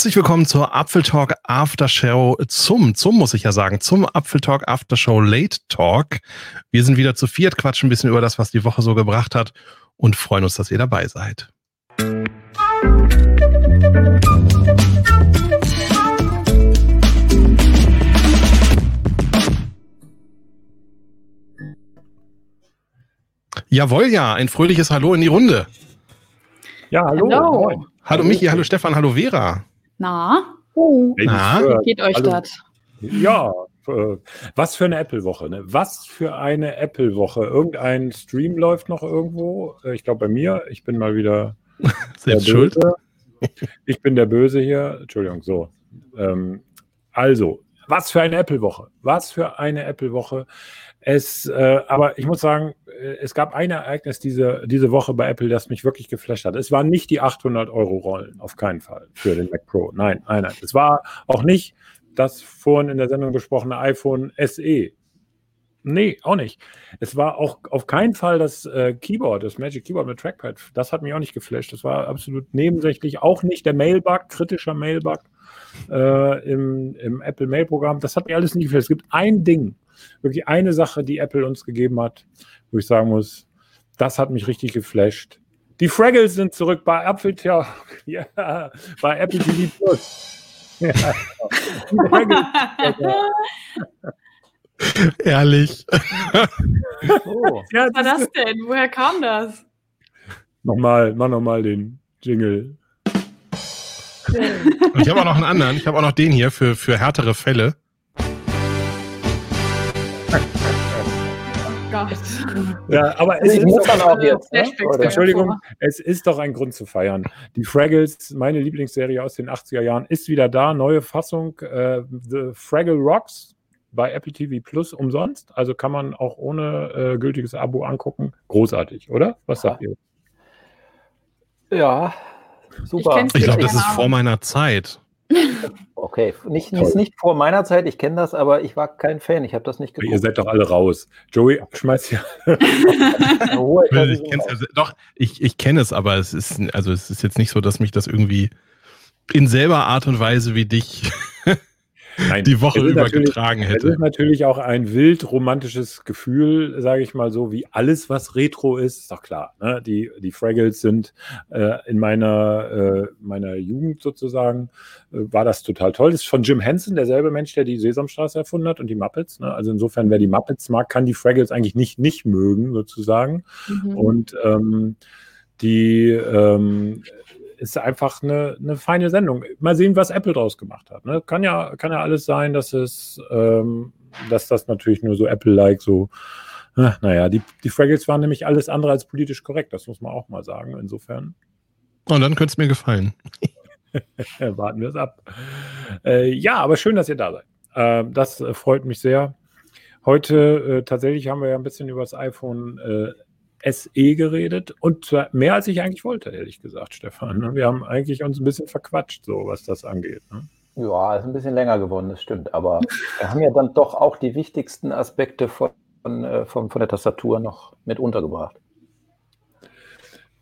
Herzlich willkommen zur Apfeltalk After Show zum, zum muss ich ja sagen, zum Apfeltalk After Show Late Talk. Wir sind wieder zu viert, quatschen ein bisschen über das, was die Woche so gebracht hat und freuen uns, dass ihr dabei seid. Jawohl, ja, ein fröhliches Hallo in die Runde. Ja, hallo. Hallo, hallo Michi, hallo Stefan, hallo Vera. Na? Uh. Na? Wie geht euch das? Ja, äh, was für eine Apple-Woche, ne? Was für eine Apple-Woche. Irgendein Stream läuft noch irgendwo. Äh, ich glaube bei mir. Ich bin mal wieder Selbst schuld. Ich bin der Böse hier. Entschuldigung, so. Ähm, also, was für eine Apple-Woche. Was für eine Apple-Woche. Es, äh, aber ich muss sagen, äh, es gab ein Ereignis diese, diese Woche bei Apple, das mich wirklich geflasht hat. Es waren nicht die 800 Euro Rollen, auf keinen Fall, für den Mac Pro. Nein, nein, nein. Es war auch nicht das vorhin in der Sendung besprochene iPhone SE. Nee, auch nicht. Es war auch auf keinen Fall das äh, Keyboard, das Magic Keyboard mit Trackpad. Das hat mich auch nicht geflasht. Das war absolut nebensächlich. Auch nicht der Mailbug, kritischer Mailbug äh, im, im Apple Mail Programm. Das hat mir alles nicht geflasht. Es gibt ein Ding, wirklich eine Sache, die Apple uns gegeben hat, wo ich sagen muss, das hat mich richtig geflasht. Die Fraggles sind zurück bei Apple, ja, bei Apple TV Plus. Ja, Ehrlich. Oh. Ja, Was war das denn? Woher kam das? Nochmal, mach nochmal den Jingle. Und ich habe auch noch einen anderen. Ich habe auch noch den hier für, für härtere Fälle. Gott. Ja, aber es ist doch, auch jetzt, ne? Entschuldigung, es ist doch ein Grund zu feiern. Die Fraggles, meine Lieblingsserie aus den 80er Jahren, ist wieder da. Neue Fassung, äh, The Fraggle Rocks bei Apple TV Plus umsonst. Also kann man auch ohne äh, gültiges Abo angucken. Großartig, oder? Was sagt ihr? Ja, super. Ich, ich glaube, das ist vor meiner Zeit. Okay, nicht, nicht, nicht, vor meiner Zeit, ich kenne das, aber ich war kein Fan, ich habe das nicht geguckt. Ihr seid doch alle raus. Joey, schmeiß ja. ich ja, doch, ich, ich kenne es, aber es ist, also es ist jetzt nicht so, dass mich das irgendwie in selber Art und Weise wie dich Nein, die Woche über getragen hätte. Es ist natürlich auch ein wild romantisches Gefühl, sage ich mal so, wie alles, was Retro ist, ist doch klar. Ne? Die, die Fraggles sind äh, in meiner, äh, meiner Jugend sozusagen, äh, war das total toll. Das ist von Jim Henson, derselbe Mensch, der die Sesamstraße erfunden hat und die Muppets. Ne? Also insofern, wer die Muppets mag, kann die Fraggles eigentlich nicht nicht mögen, sozusagen. Mhm. Und ähm, die ähm, ist einfach eine, eine feine Sendung. Mal sehen, was Apple draus gemacht hat. Ne? Kann, ja, kann ja alles sein, dass es, ähm, dass das natürlich nur so Apple-like so, äh, naja, die, die Fraggles waren nämlich alles andere als politisch korrekt, das muss man auch mal sagen. Insofern. Und dann könnte es mir gefallen. Warten wir es ab. Äh, ja, aber schön, dass ihr da seid. Äh, das freut mich sehr. Heute äh, tatsächlich haben wir ja ein bisschen über das iPhone äh, SE geredet und zwar mehr als ich eigentlich wollte, ehrlich gesagt, Stefan. Ne? Wir haben eigentlich uns ein bisschen verquatscht, so was das angeht. Ne? Ja, ist ein bisschen länger geworden, das stimmt. Aber wir haben ja dann doch auch die wichtigsten Aspekte von, von, von, von der Tastatur noch mit untergebracht.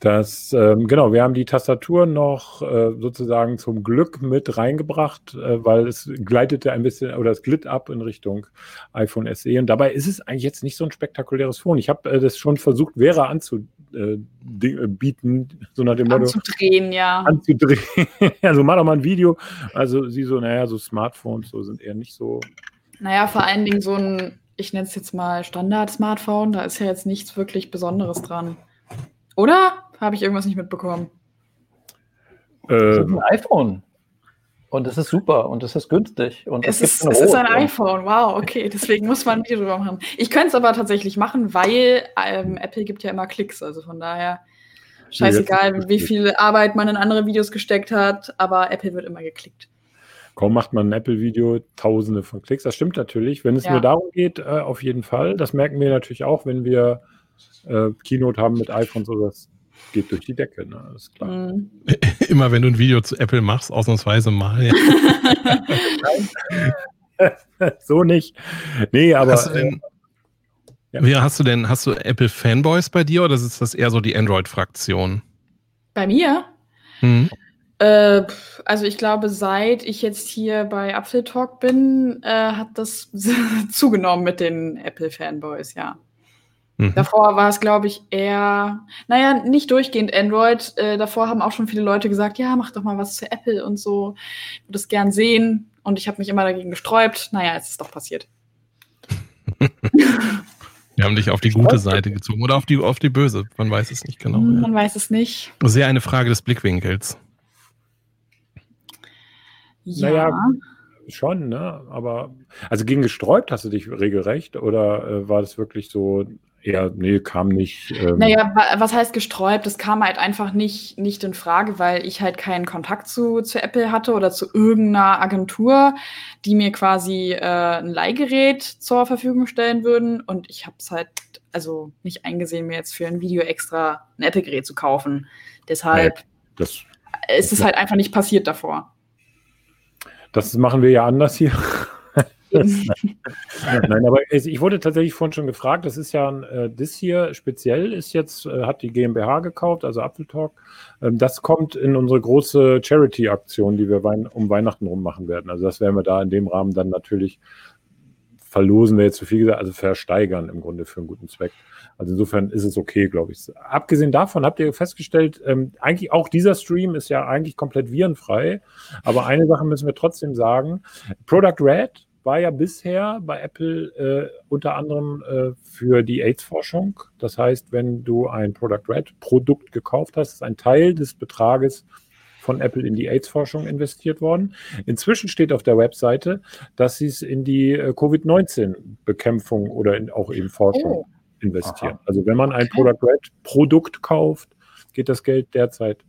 Das, ähm, genau, wir haben die Tastatur noch äh, sozusagen zum Glück mit reingebracht, äh, weil es gleitete ein bisschen oder es glitt ab in Richtung iPhone SE. Und dabei ist es eigentlich jetzt nicht so ein spektakuläres Phone. Ich habe äh, das schon versucht, Vera anzubieten, äh, so nach dem Motto. Anzudrehen, ja. Anzudrehen. also mach doch mal ein Video. Also sie so, naja, so Smartphones so sind eher nicht so. Naja, vor allen Dingen so ein, ich nenne es jetzt mal Standard-Smartphone, da ist ja jetzt nichts wirklich Besonderes dran. Oder? Habe ich irgendwas nicht mitbekommen? Äh, das ist ein iPhone. Und es ist super und es ist günstig. Und es, es, ist, es ist, ein iPhone, wow, okay. Deswegen muss man ein Video drüber machen. Ich könnte es aber tatsächlich machen, weil ähm, Apple gibt ja immer Klicks. Also von daher scheißegal, wie viel Arbeit man in andere Videos gesteckt hat, aber Apple wird immer geklickt. Kaum macht man ein Apple-Video, tausende von Klicks. Das stimmt natürlich. Wenn es ja. nur darum geht, äh, auf jeden Fall. Das merken wir natürlich auch, wenn wir äh, Keynote haben mit iPhones oder das geht durch die Decke, ne? ist klar. Mhm. Immer wenn du ein Video zu Apple machst, ausnahmsweise mal. Ja. so nicht. Nee, aber. Hast du denn, äh, ja. hast du denn, hast du Apple Fanboys bei dir oder ist das eher so die Android-Fraktion? Bei mir? Mhm. Äh, also ich glaube, seit ich jetzt hier bei Apfel Talk bin, äh, hat das zugenommen mit den Apple-Fanboys, ja. Mhm. Davor war es, glaube ich, eher, naja, nicht durchgehend Android. Äh, davor haben auch schon viele Leute gesagt, ja, mach doch mal was zu Apple und so. Ich würde das gern sehen. Und ich habe mich immer dagegen gesträubt. Naja, jetzt ist es doch passiert. Wir haben dich auf die gute Seite gezogen oder auf die, auf die böse. Man weiß es nicht genau. Man ja. weiß es nicht. Sehr eine Frage des Blickwinkels. Ja. Naja, schon, ne? Aber also gegen gesträubt hast du dich regelrecht oder äh, war das wirklich so eher, nee, kam nicht. Ähm naja, was heißt gesträubt? Das kam halt einfach nicht, nicht in Frage, weil ich halt keinen Kontakt zu, zu Apple hatte oder zu irgendeiner Agentur, die mir quasi äh, ein Leihgerät zur Verfügung stellen würden. Und ich habe es halt also nicht eingesehen, mir jetzt für ein Video extra ein Apple-Gerät zu kaufen. Deshalb ja, ist es halt einfach nicht passiert davor. Das machen wir ja anders hier. Nein, aber ich wurde tatsächlich vorhin schon gefragt, das ist ja, äh, das hier speziell ist jetzt, äh, hat die GmbH gekauft, also Apple Talk. Ähm, das kommt in unsere große Charity-Aktion, die wir um Weihnachten rum machen werden. Also das werden wir da in dem Rahmen dann natürlich verlosen wir jetzt zu viel gesagt, also versteigern im Grunde für einen guten Zweck. Also insofern ist es okay, glaube ich. Abgesehen davon habt ihr festgestellt, ähm, eigentlich auch dieser Stream ist ja eigentlich komplett virenfrei. Aber eine Sache müssen wir trotzdem sagen. Product Red war ja bisher bei Apple äh, unter anderem äh, für die AIDS-Forschung. Das heißt, wenn du ein Product Red Produkt gekauft hast, ist ein Teil des Betrages von Apple in die AIDS-Forschung investiert worden. Inzwischen steht auf der Webseite, dass sie es in die äh, Covid-19-Bekämpfung oder in, auch in Forschung oh. investieren. Aha. Also wenn man ein Product Red Produkt kauft, geht das Geld derzeit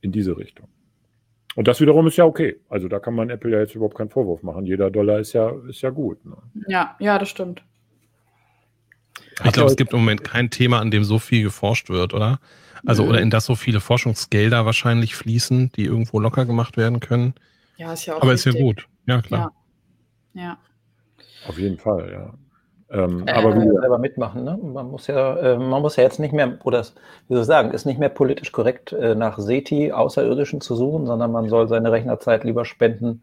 in diese Richtung. Und das wiederum ist ja okay. Also da kann man Apple ja jetzt überhaupt keinen Vorwurf machen. Jeder Dollar ist ja, ist ja gut. Ne? Ja, ja, das stimmt. Ich glaube, es gibt im Moment kein Thema, an dem so viel geforscht wird, oder? Also, oder in das so viele Forschungsgelder wahrscheinlich fließen, die irgendwo locker gemacht werden können. Ja, ist ja auch. Aber richtig. ist ja gut. Ja, klar. Ja. ja. Auf jeden Fall, ja. Ähm, äh, aber wie selber mitmachen, ne? Man muss ja, äh, man muss ja jetzt nicht mehr, oder wie soll ich sagen, ist nicht mehr politisch korrekt, äh, nach SETI Außerirdischen zu suchen, sondern man soll seine Rechnerzeit lieber spenden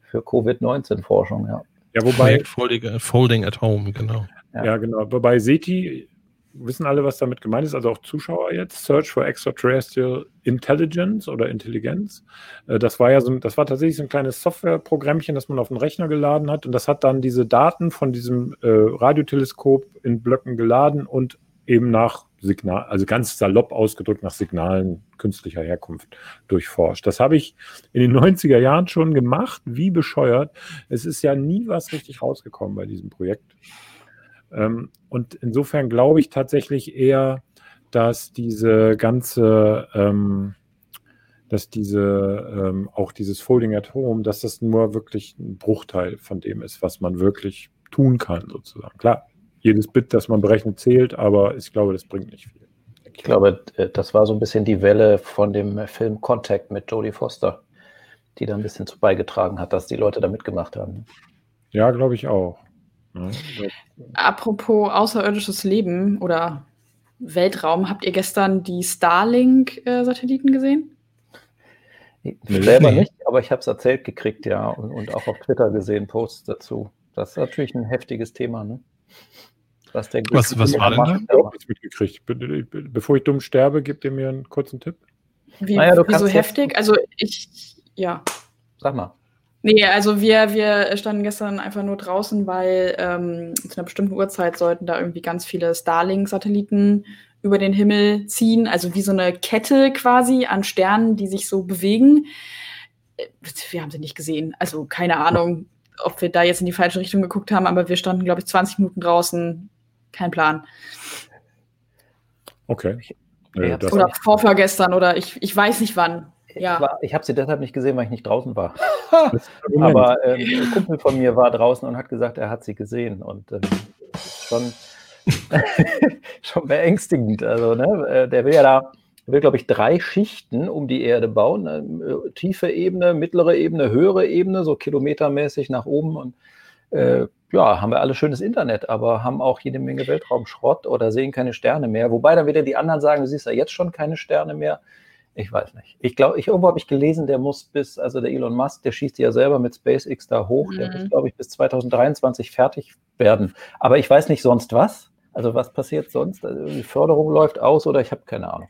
für Covid-19-Forschung, ja. Ja, wobei. Folding, Folding at Home, genau. Ja. ja, genau. Wobei SETI wissen alle, was damit gemeint ist, also auch Zuschauer jetzt, Search for Extraterrestrial Intelligence oder Intelligenz. Äh, das war ja so, das war tatsächlich so ein kleines Softwareprogrammchen, das man auf den Rechner geladen hat und das hat dann diese Daten von diesem äh, Radioteleskop in Blöcken geladen und eben nach Signal, also ganz salopp ausgedrückt nach Signalen künstlicher Herkunft durchforscht. Das habe ich in den 90er Jahren schon gemacht, wie bescheuert. Es ist ja nie was richtig rausgekommen bei diesem Projekt. Ähm, und insofern glaube ich tatsächlich eher, dass diese ganze, ähm, dass diese, ähm, auch dieses Folding at Home, dass das nur wirklich ein Bruchteil von dem ist, was man wirklich tun kann, sozusagen. Klar, jedes Bit, das man berechnet, zählt, aber ich glaube, das bringt nicht viel. Ich glaube, äh, das war so ein bisschen die Welle von dem Film Contact mit Jodie Foster, die da ein bisschen zu beigetragen hat, dass die Leute da mitgemacht haben. Ja, glaube ich auch. Ja, Apropos außerirdisches Leben oder Weltraum, habt ihr gestern die Starlink-Satelliten gesehen? Selber nee. nicht, aber ich habe es erzählt gekriegt, ja, und, und, auch auf Twitter gesehen, Posts dazu. Das ist natürlich ein heftiges Thema, ne? Was, der was, was war denn da? Ich habe mitgekriegt. Bevor ich dumm sterbe, gebt ihr mir einen kurzen Tipp. Wie, naja, wieso heftig? Also ich, ja. Sag mal. Nee, also wir, wir standen gestern einfach nur draußen, weil ähm, zu einer bestimmten Uhrzeit sollten da irgendwie ganz viele Starlink-Satelliten über den Himmel ziehen, also wie so eine Kette quasi an Sternen, die sich so bewegen. Äh, wir haben sie nicht gesehen, also keine Ahnung, ob wir da jetzt in die falsche Richtung geguckt haben, aber wir standen, glaube ich, 20 Minuten draußen, kein Plan. Okay. Ja, oder vorvergestern oder ich, ich weiß nicht wann. Ja. Ich, ich habe sie deshalb nicht gesehen, weil ich nicht draußen war. Aber ähm, ein Kumpel von mir war draußen und hat gesagt, er hat sie gesehen. Und ähm, schon, schon beängstigend. Also, ne? Äh, der will ja da, will, glaube ich, drei Schichten um die Erde bauen. Äh, tiefe Ebene, mittlere Ebene, höhere Ebene, so kilometermäßig nach oben. Und äh, ja, haben wir alle schönes Internet, aber haben auch jede Menge Weltraumschrott oder sehen keine Sterne mehr. Wobei dann wieder die anderen sagen, du siehst ja jetzt schon keine Sterne mehr. Ich weiß nicht. Ich glaube, ich, irgendwo habe ich gelesen, der muss bis, also der Elon Musk, der schießt ja selber mit SpaceX da hoch, mhm. der muss, glaube ich, bis 2023 fertig werden. Aber ich weiß nicht sonst was. Also was passiert sonst? Also die Förderung läuft aus oder ich habe keine Ahnung.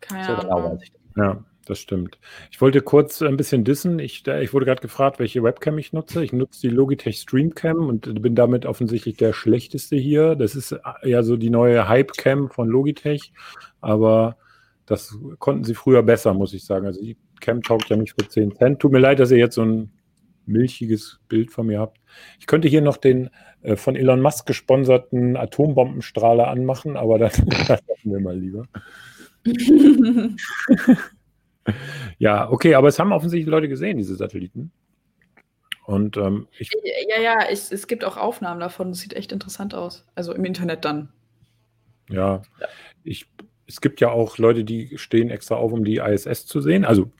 Keine so genau Ahnung. Ja, das stimmt. Ich wollte kurz ein bisschen dissen. Ich, ich wurde gerade gefragt, welche Webcam ich nutze. Ich nutze die Logitech Streamcam und bin damit offensichtlich der schlechteste hier. Das ist äh, ja so die neue Hypecam von Logitech, aber das konnten sie früher besser, muss ich sagen. Also die Cam taugt ja nicht für 10 Cent. Tut mir leid, dass ihr jetzt so ein milchiges Bild von mir habt. Ich könnte hier noch den äh, von Elon Musk gesponserten Atombombenstrahler anmachen, aber das, das lassen wir mal lieber. ja, okay, aber es haben offensichtlich Leute gesehen, diese Satelliten. Und ähm, ich. Ja, ja, ich, es gibt auch Aufnahmen davon. Das sieht echt interessant aus. Also im Internet dann. Ja, ja. ich es gibt ja auch Leute, die stehen extra auf, um die ISS zu sehen. Also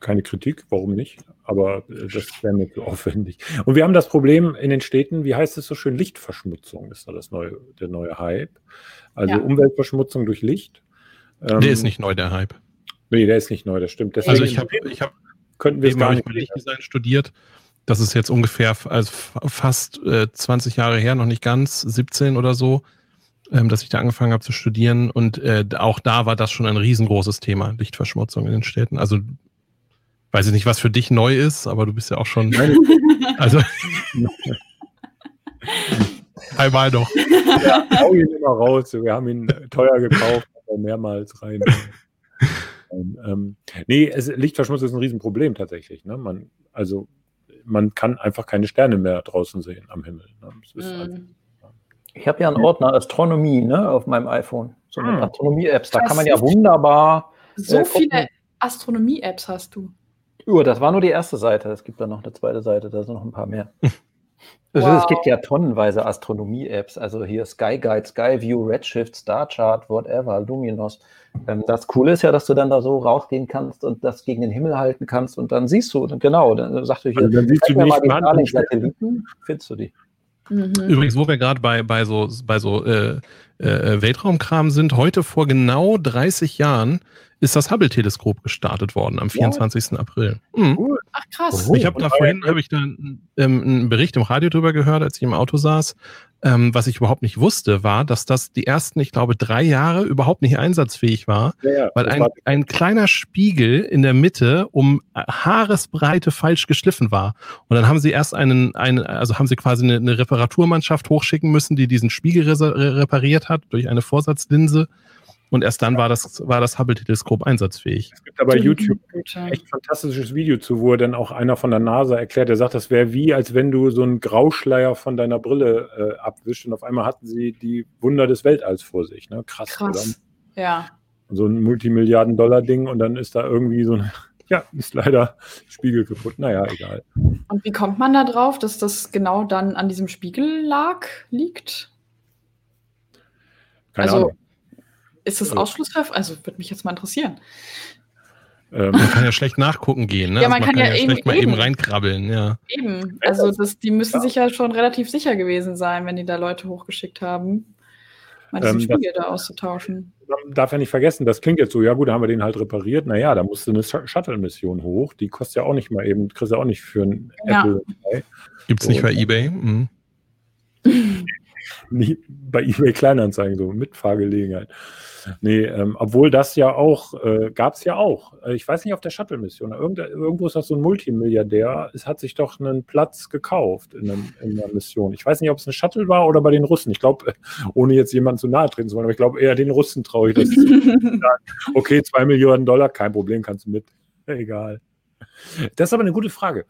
keine Kritik, warum nicht? Aber äh, das wäre mir zu aufwendig. Und wir haben das Problem in den Städten, wie heißt es so schön, Lichtverschmutzung ist da das neue, der neue Hype. Also ja. Umweltverschmutzung durch Licht. der ähm, ist nicht neu, der Hype. Nee, der ist nicht neu, das stimmt. Deswegen also ich habe ich hab, könnten wir es gar nicht Lichtdesign studiert. Das ist jetzt ungefähr also fast äh, 20 Jahre her, noch nicht ganz, 17 oder so ähm, dass ich da angefangen habe zu studieren. Und äh, auch da war das schon ein riesengroßes Thema, Lichtverschmutzung in den Städten. Also weiß ich nicht, was für dich neu ist, aber du bist ja auch schon. also einmal doch. Ja, hau ihn immer raus. Wir haben ihn teuer gekauft, aber mehrmals rein. ähm, nee, es, Lichtverschmutzung ist ein Riesenproblem tatsächlich. Ne? Man, also man kann einfach keine Sterne mehr draußen sehen am Himmel. Ne? Mm. Also, ich habe ja einen Ordner Astronomie ne, auf meinem iPhone. So mit hm. Astronomie-Apps. Da kann man ja wunderbar. So äh, viele Astronomie-Apps hast du. Oh, das war nur die erste Seite. Es gibt dann noch eine zweite Seite, da sind noch ein paar mehr. Also wow. Es gibt ja tonnenweise Astronomie-Apps, also hier Sky Guide, Skyview, Redshift, Starchart, whatever, Luminos. Ähm, das Coole ist ja, dass du dann da so rausgehen kannst und das gegen den Himmel halten kannst und dann siehst du, genau, dann sagst du hier, also dann siehst du mir mal die Satelliten, findest du die. Mhm. Übrigens, wo wir gerade bei, bei so, bei so äh, äh, Weltraumkram sind, heute vor genau 30 Jahren ist das Hubble-Teleskop gestartet worden am 24. Ja. April. Mhm. Ach krass. Ich habe da vorhin hab ich da ähm, einen Bericht im Radio drüber gehört, als ich im Auto saß. Ähm, was ich überhaupt nicht wusste, war, dass das die ersten, ich glaube, drei Jahre überhaupt nicht einsatzfähig war, ja, ja, weil ein, ein kleiner Spiegel in der Mitte um Haaresbreite falsch geschliffen war. Und dann haben sie erst einen, einen also haben sie quasi eine, eine Reparaturmannschaft hochschicken müssen, die diesen Spiegel repariert hat durch eine Vorsatzlinse. Und erst dann war das, war das Hubble-Teleskop einsatzfähig. Es gibt aber YouTube ein echt fantastisches Video zu, wo dann auch einer von der NASA erklärt, der sagt, das wäre wie, als wenn du so einen Grauschleier von deiner Brille äh, abwischst und auf einmal hatten sie die Wunder des Weltalls vor sich. Ne? Krass, Krass. Oder? Ja. So ein Multimilliarden-Dollar-Ding und dann ist da irgendwie so ein, ja, ist leider Spiegel kaputt. Naja, egal. Und wie kommt man da drauf, dass das genau dann an diesem Spiegel lag, liegt? Keine also, Ahnung. Ist das Ausschlussverfahren? Also würde mich jetzt mal interessieren. Ähm, man kann ja schlecht nachgucken gehen, ne? Ja, man, also man kann, kann, ja, ja schlecht eben, mal eben reinkrabbeln, ja. Eben. Also das, die müssen ja. sich ja schon relativ sicher gewesen sein, wenn die da Leute hochgeschickt haben, mal diesen ähm, Spiegel da auszutauschen. Man darf ja nicht vergessen, das klingt jetzt so, ja gut, da haben wir den halt repariert. Naja, da musste eine Shuttle-Mission hoch. Die kostet ja auch nicht mal eben, kriegst du auch nicht für ein ja. Apple. Gibt es nicht bei Ebay? Mhm. bei eBay Kleinanzeigen, so Mitfahrgelegenheit. Nee, ähm, obwohl das ja auch, äh, gab es ja auch. Äh, ich weiß nicht, auf der Shuttle-Mission. Irgendwo ist das so ein Multimilliardär. Es hat sich doch einen Platz gekauft in, einem, in einer Mission. Ich weiß nicht, ob es eine Shuttle war oder bei den Russen. Ich glaube, ohne jetzt jemanden zu nahe treten zu wollen, aber ich glaube eher den Russen traue ich das. Okay, zwei Millionen Dollar, kein Problem, kannst du mit. Egal. Das ist aber eine gute Frage.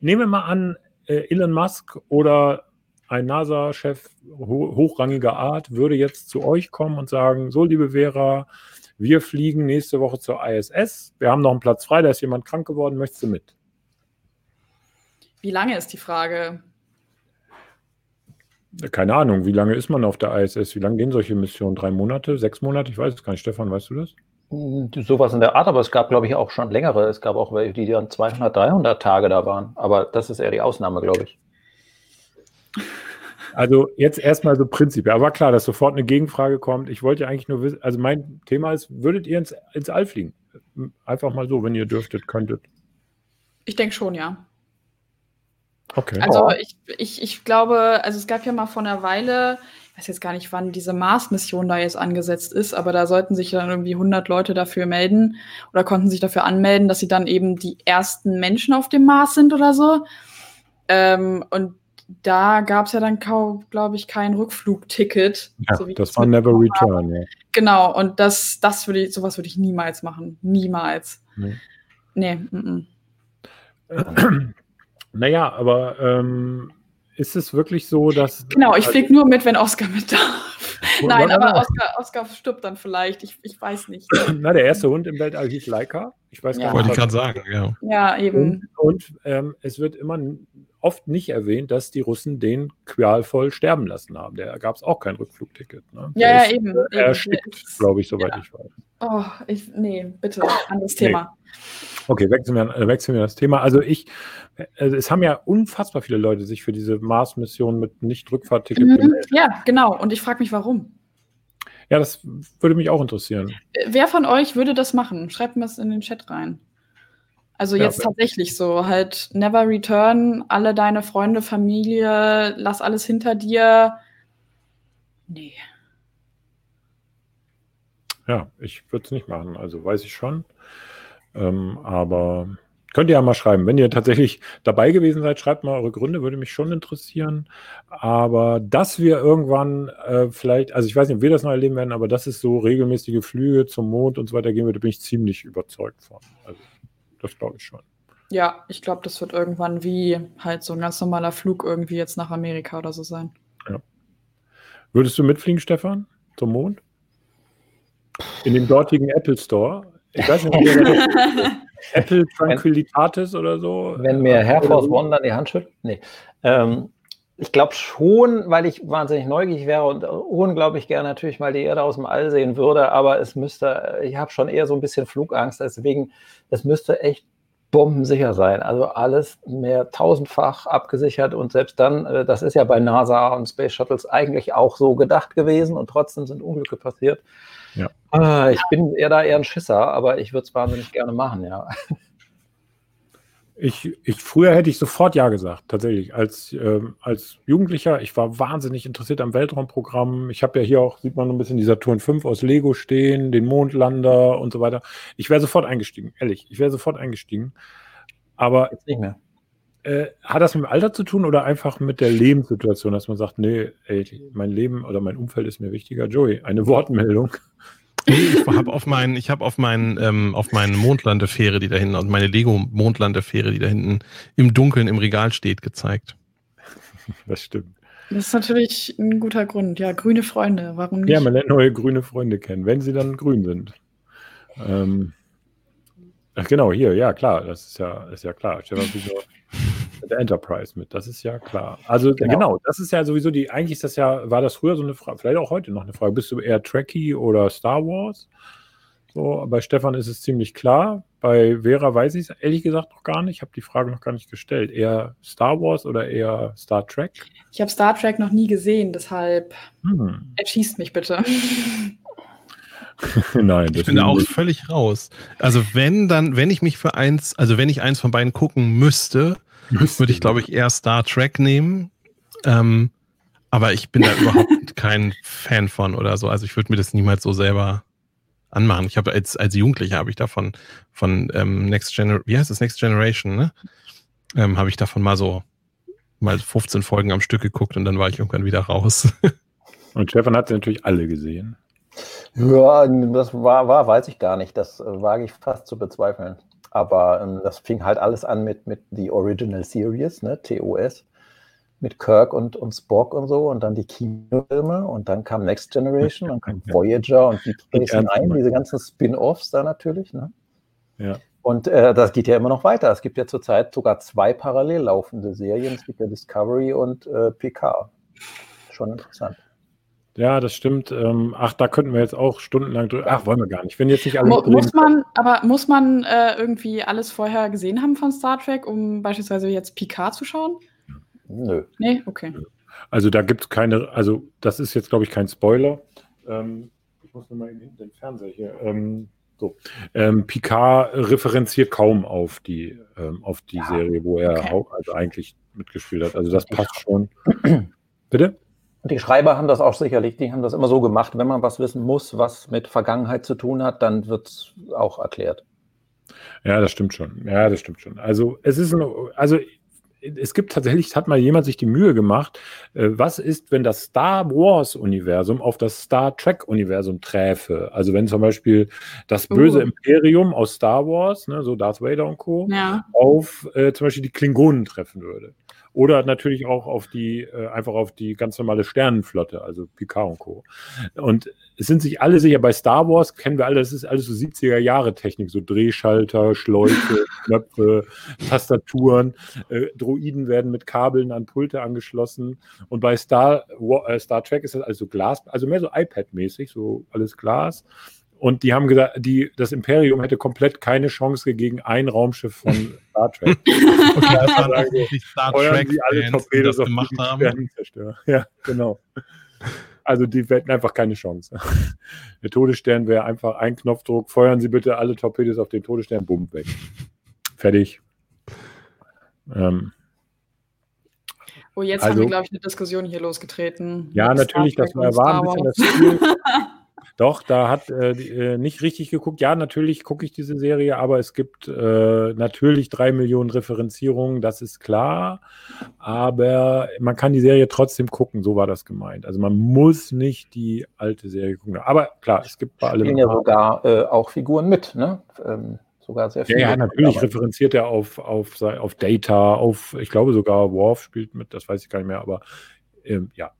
Nehmen wir mal an, äh, Elon Musk oder ein NASA-Chef hochrangiger Art würde jetzt zu euch kommen und sagen, so liebe Vera, wir fliegen nächste Woche zur ISS, wir haben noch einen Platz frei, da ist jemand krank geworden, möchtest du mit? Wie lange ist die Frage? Keine Ahnung, wie lange ist man auf der ISS? Wie lange gehen solche Missionen? Drei Monate, sechs Monate? Ich weiß es gar nicht. Stefan, weißt du das? Hm, sowas in der Art, aber es gab, glaube ich, auch schon längere. Es gab auch welche, die dann 200, 300 Tage da waren. Aber das ist eher die Ausnahme, glaube ich. Also jetzt erstmal so prinzipiell. Aber klar, dass sofort eine Gegenfrage kommt. Ich wollte ja eigentlich nur wissen, also mein Thema ist, würdet ihr ins, ins All fliegen? Einfach mal so, wenn ihr dürftet, könntet. Ich denke schon, ja. Okay. Also ich, ich, ich glaube, also es gab ja mal vor einer Weile, ich weiß jetzt gar nicht, wann diese Mars-Mission da jetzt angesetzt ist, aber da sollten sich dann irgendwie 100 Leute dafür melden oder konnten sich dafür anmelden, dass sie dann eben die ersten Menschen auf dem Mars sind oder so. Ähm, und da gab es ja dann kaum, glaube ich, kein Rückflugticket. Ja, so das war Never Return, ja. Genau, und das, das würde ich, sowas würde ich niemals machen. Niemals. Nee. Nee, mm -mm. Naja, aber ähm, ist es wirklich so, dass. Genau, ich fliege nur mit, wenn Oscar mit darf. Nein, aber Oscar, Oscar stirbt dann vielleicht. Ich, ich weiß nicht. Na, der erste Hund im Weltall hieß Laika. Ich weiß Ja. gar Wollte nicht. ich gerade sagen, ja. Ja, eben. Und, und ähm, es wird immer oft nicht erwähnt, dass die Russen den qualvoll sterben lassen haben. Da gab es auch kein Rückflugticket. Ne? Ja, ist, eben. äh, eben. Glaube ich, soweit Ja. ich weiß. Oh, ich, nee, bitte, anderes Nee. Thema. Okay, wechseln wir, äh, wechseln wir das Thema. Also ich, äh, es haben ja unfassbar viele Leute sich für diese Mars-Mission mit Nicht-Rückfahrticket Mhm. gemeldet. Ja, genau. Und ich frage mich, warum. Ja, das würde mich auch interessieren. Wer von euch würde das machen? Schreibt mir das in den Chat rein. Also jetzt tatsächlich so, halt never return, alle deine Freunde, Familie, lass alles hinter dir. Nee. Ja, ich würde es nicht machen, also weiß ich schon. Ähm, aber könnt ihr ja mal schreiben. Wenn ihr tatsächlich dabei gewesen seid, schreibt mal eure Gründe, würde mich schon interessieren. Aber dass wir irgendwann äh, vielleicht, also ich weiß nicht, ob wir das noch erleben werden, aber dass es so regelmäßige Flüge zum Mond und so weiter geben wird, da bin ich ziemlich überzeugt von. Also das glaube ich schon. Ja, ich glaube, das wird irgendwann wie halt so ein ganz normaler Flug irgendwie jetzt nach Amerika oder so sein. Würdest du mitfliegen, Stefan, zum Mond? In den dortigen Apple Store? Ich weiß nicht, wie Apple Tranquilitatis oder so. Wenn mir Air Force One dann die Hand schüttelt? Nee. Ähm, ich glaube schon, weil ich wahnsinnig neugierig wäre und unglaublich gerne natürlich mal die Erde aus dem All sehen würde, aber es müsste, ich habe schon eher so ein bisschen Flugangst, deswegen, es müsste echt bombensicher sein. Also alles mehr tausendfach abgesichert und selbst dann, äh, das ist ja bei NASA und Space Shuttles eigentlich auch so gedacht gewesen und trotzdem sind Unglücke passiert. Ja. Ah, ich bin eher da eher ein Schisser, aber ich würde es wahnsinnig gerne machen, ja. Ich, ich, früher hätte ich sofort Ja gesagt, tatsächlich. Als, ähm, als Jugendlicher, ich war wahnsinnig interessiert am Weltraumprogramm. Ich habe ja hier auch, sieht man ein bisschen die Saturn 5 aus Lego stehen, den Mondlander und so weiter. Ich wäre sofort eingestiegen, ehrlich. Ich wäre sofort eingestiegen. Aber Jetzt nicht mehr. äh, hat das mit dem Alter zu tun oder einfach mit der Lebenssituation, dass man sagt, nee, ey, mein Leben oder mein Umfeld ist mir wichtiger? Joey, eine Wortmeldung. Nee, ich habe auf meinen, ich habe auf meinen, ähm, auf meinen Mondlandefähre, die da hinten, also meine Lego-Mondlandefähre, die da hinten im Dunkeln im Regal steht, gezeigt. Das stimmt. Das ist natürlich ein guter Grund. Ja, grüne Freunde, warum nicht? Ja, man lernt neue grüne Freunde kennen, wenn sie dann grün sind. Ähm, ach genau, hier, ja klar, das ist ja, ist ja klar. Stefan Büchner mit der Enterprise mit, das ist ja klar. Also genau. Genau. das ist ja sowieso die, eigentlich ist das ja, war das früher so eine Frage, vielleicht auch heute noch eine Frage, bist du eher Trekkie oder Star Wars? So, bei Stefan ist es ziemlich klar. Bei Vera weiß ich es ehrlich gesagt noch gar nicht. Ich habe die Frage noch gar nicht gestellt. Eher Star Wars oder eher Star Trek? Ich habe Star Trek noch nie gesehen, deshalb Hm. erschießt mich bitte. Nein, Ich bin da auch völlig raus. Also wenn dann, wenn ich mich für eins, also wenn ich eins von beiden gucken müsste, würde ich, glaube ich, eher Star Trek nehmen. Ähm, aber ich bin da überhaupt kein Fan von oder so. Also ich würde mir das niemals so selber anmachen. Ich habe als, als Jugendlicher habe ich davon von ähm, Next Generation, wie heißt das Next Generation, ne? Ähm, habe ich davon mal so mal 15 Folgen am Stück geguckt und dann war ich irgendwann wieder raus. Und Stefan hat sie natürlich alle gesehen. Ja, das war, war, weiß ich gar nicht. Das äh, wage ich fast zu bezweifeln. Aber ähm, das fing halt alles an mit, mit The Original Series, ne, TOS, mit Kirk und, und Spock und so und dann die Kinofilme und dann kam Next Generation, dann kam Voyager und Deep Space Nine, diese ganzen Spin-Offs da natürlich. Ne? Ja. Und äh, das geht ja immer noch weiter. Es gibt ja zurzeit sogar zwei parallel laufende Serien. Es gibt ja Discovery und äh, PK. Schon interessant. Ja, das stimmt. Ähm, ach, da könnten wir jetzt auch stundenlang drüber. Ach, wollen wir gar nicht. Wenn jetzt nicht alle muss man, aber muss man äh, irgendwie alles vorher gesehen haben von Star Trek, um beispielsweise jetzt Picard zu schauen? Nö. Nee, okay. Also da gibt es keine, also das ist jetzt, glaube ich, kein Spoiler. Ähm, ich muss nochmal in den Fernseher hier. Ähm, so. Ähm, Picard referenziert kaum auf die, ähm, auf die ja, Serie, wo er okay. auch, also eigentlich mitgespielt hat. Also das passt schon. Bitte? Die Schreiber haben das auch sicherlich, die haben das immer so gemacht, wenn man was wissen muss, was mit Vergangenheit zu tun hat, dann wird es auch erklärt. Ja, das stimmt schon. Ja, das stimmt schon. Also es ist ein, also es gibt tatsächlich, hat mal jemand sich die Mühe gemacht, äh, was ist, wenn das Star Wars-Universum auf das Star Trek-Universum träfe? Also wenn zum Beispiel das böse uh. Imperium aus Star Wars, ne, so Darth Vader und Co., ja. auf äh, zum Beispiel die Klingonen treffen würde. Oder natürlich auch auf die, äh, einfach auf die ganz normale Sternenflotte, also Picard und Co. Und es sind sich alle sicher, bei Star Wars kennen wir alle, das ist alles so 70er Jahre Technik, so Drehschalter, Schläuche, Knöpfe, Tastaturen, äh, Droiden werden mit Kabeln an Pulte angeschlossen. Und bei Star, äh, Star Trek ist das alles so Glas, also mehr so iPad-mäßig, so alles Glas. Und die haben gesagt, die, das Imperium hätte komplett keine Chance gegen ein Raumschiff von Star Trek. okay, das waren also die Star Trek die alle Torpedos auf gemacht haben. Ja, genau. Also die hätten einfach keine Chance. Der Todesstern wäre einfach ein Knopfdruck. Feuern Sie bitte alle Torpedos auf den Todesstern, bumm, weg. Fertig. Ähm, oh, jetzt also, haben wir, glaube ich, eine Diskussion hier losgetreten. Ja, natürlich, das war, ein bisschen das Ziel. Doch, da hat äh, äh, nicht richtig geguckt. Ja, natürlich gucke ich diese Serie, aber es gibt äh, natürlich drei Millionen Referenzierungen, das ist klar. Aber man kann die Serie trotzdem gucken, so war das gemeint. Also man muss nicht die alte Serie gucken. Aber klar, es gibt bei allem. ja sogar äh, auch Figuren mit, ne? Ähm, sogar sehr viele. Ja, ja natürlich aber. referenziert er auf, auf, auf Data, auf, ich glaube sogar Worf spielt mit, das weiß ich gar nicht mehr, aber ähm, ja,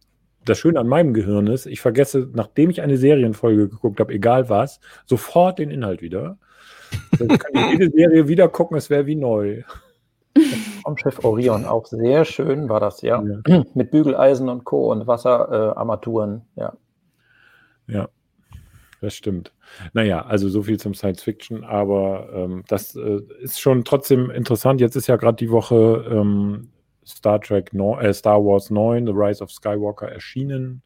das Schöne an meinem Gehirn ist, ich vergesse, nachdem ich eine Serienfolge geguckt habe, egal was, sofort den Inhalt wieder. Dann kann ich jede Serie wieder gucken, es wäre wie neu. Raumschiff Orion, auch sehr schön war das, ja. ja. Mit Bügeleisen und Co. und Wasserarmaturen, äh, ja. Ja, das stimmt. Naja, also so viel zum Science Fiction, aber ähm, das äh, ist schon trotzdem interessant. Jetzt ist ja gerade die Woche ähm, Star Trek, no, äh, Star Wars 9, The Rise of Skywalker erschienen.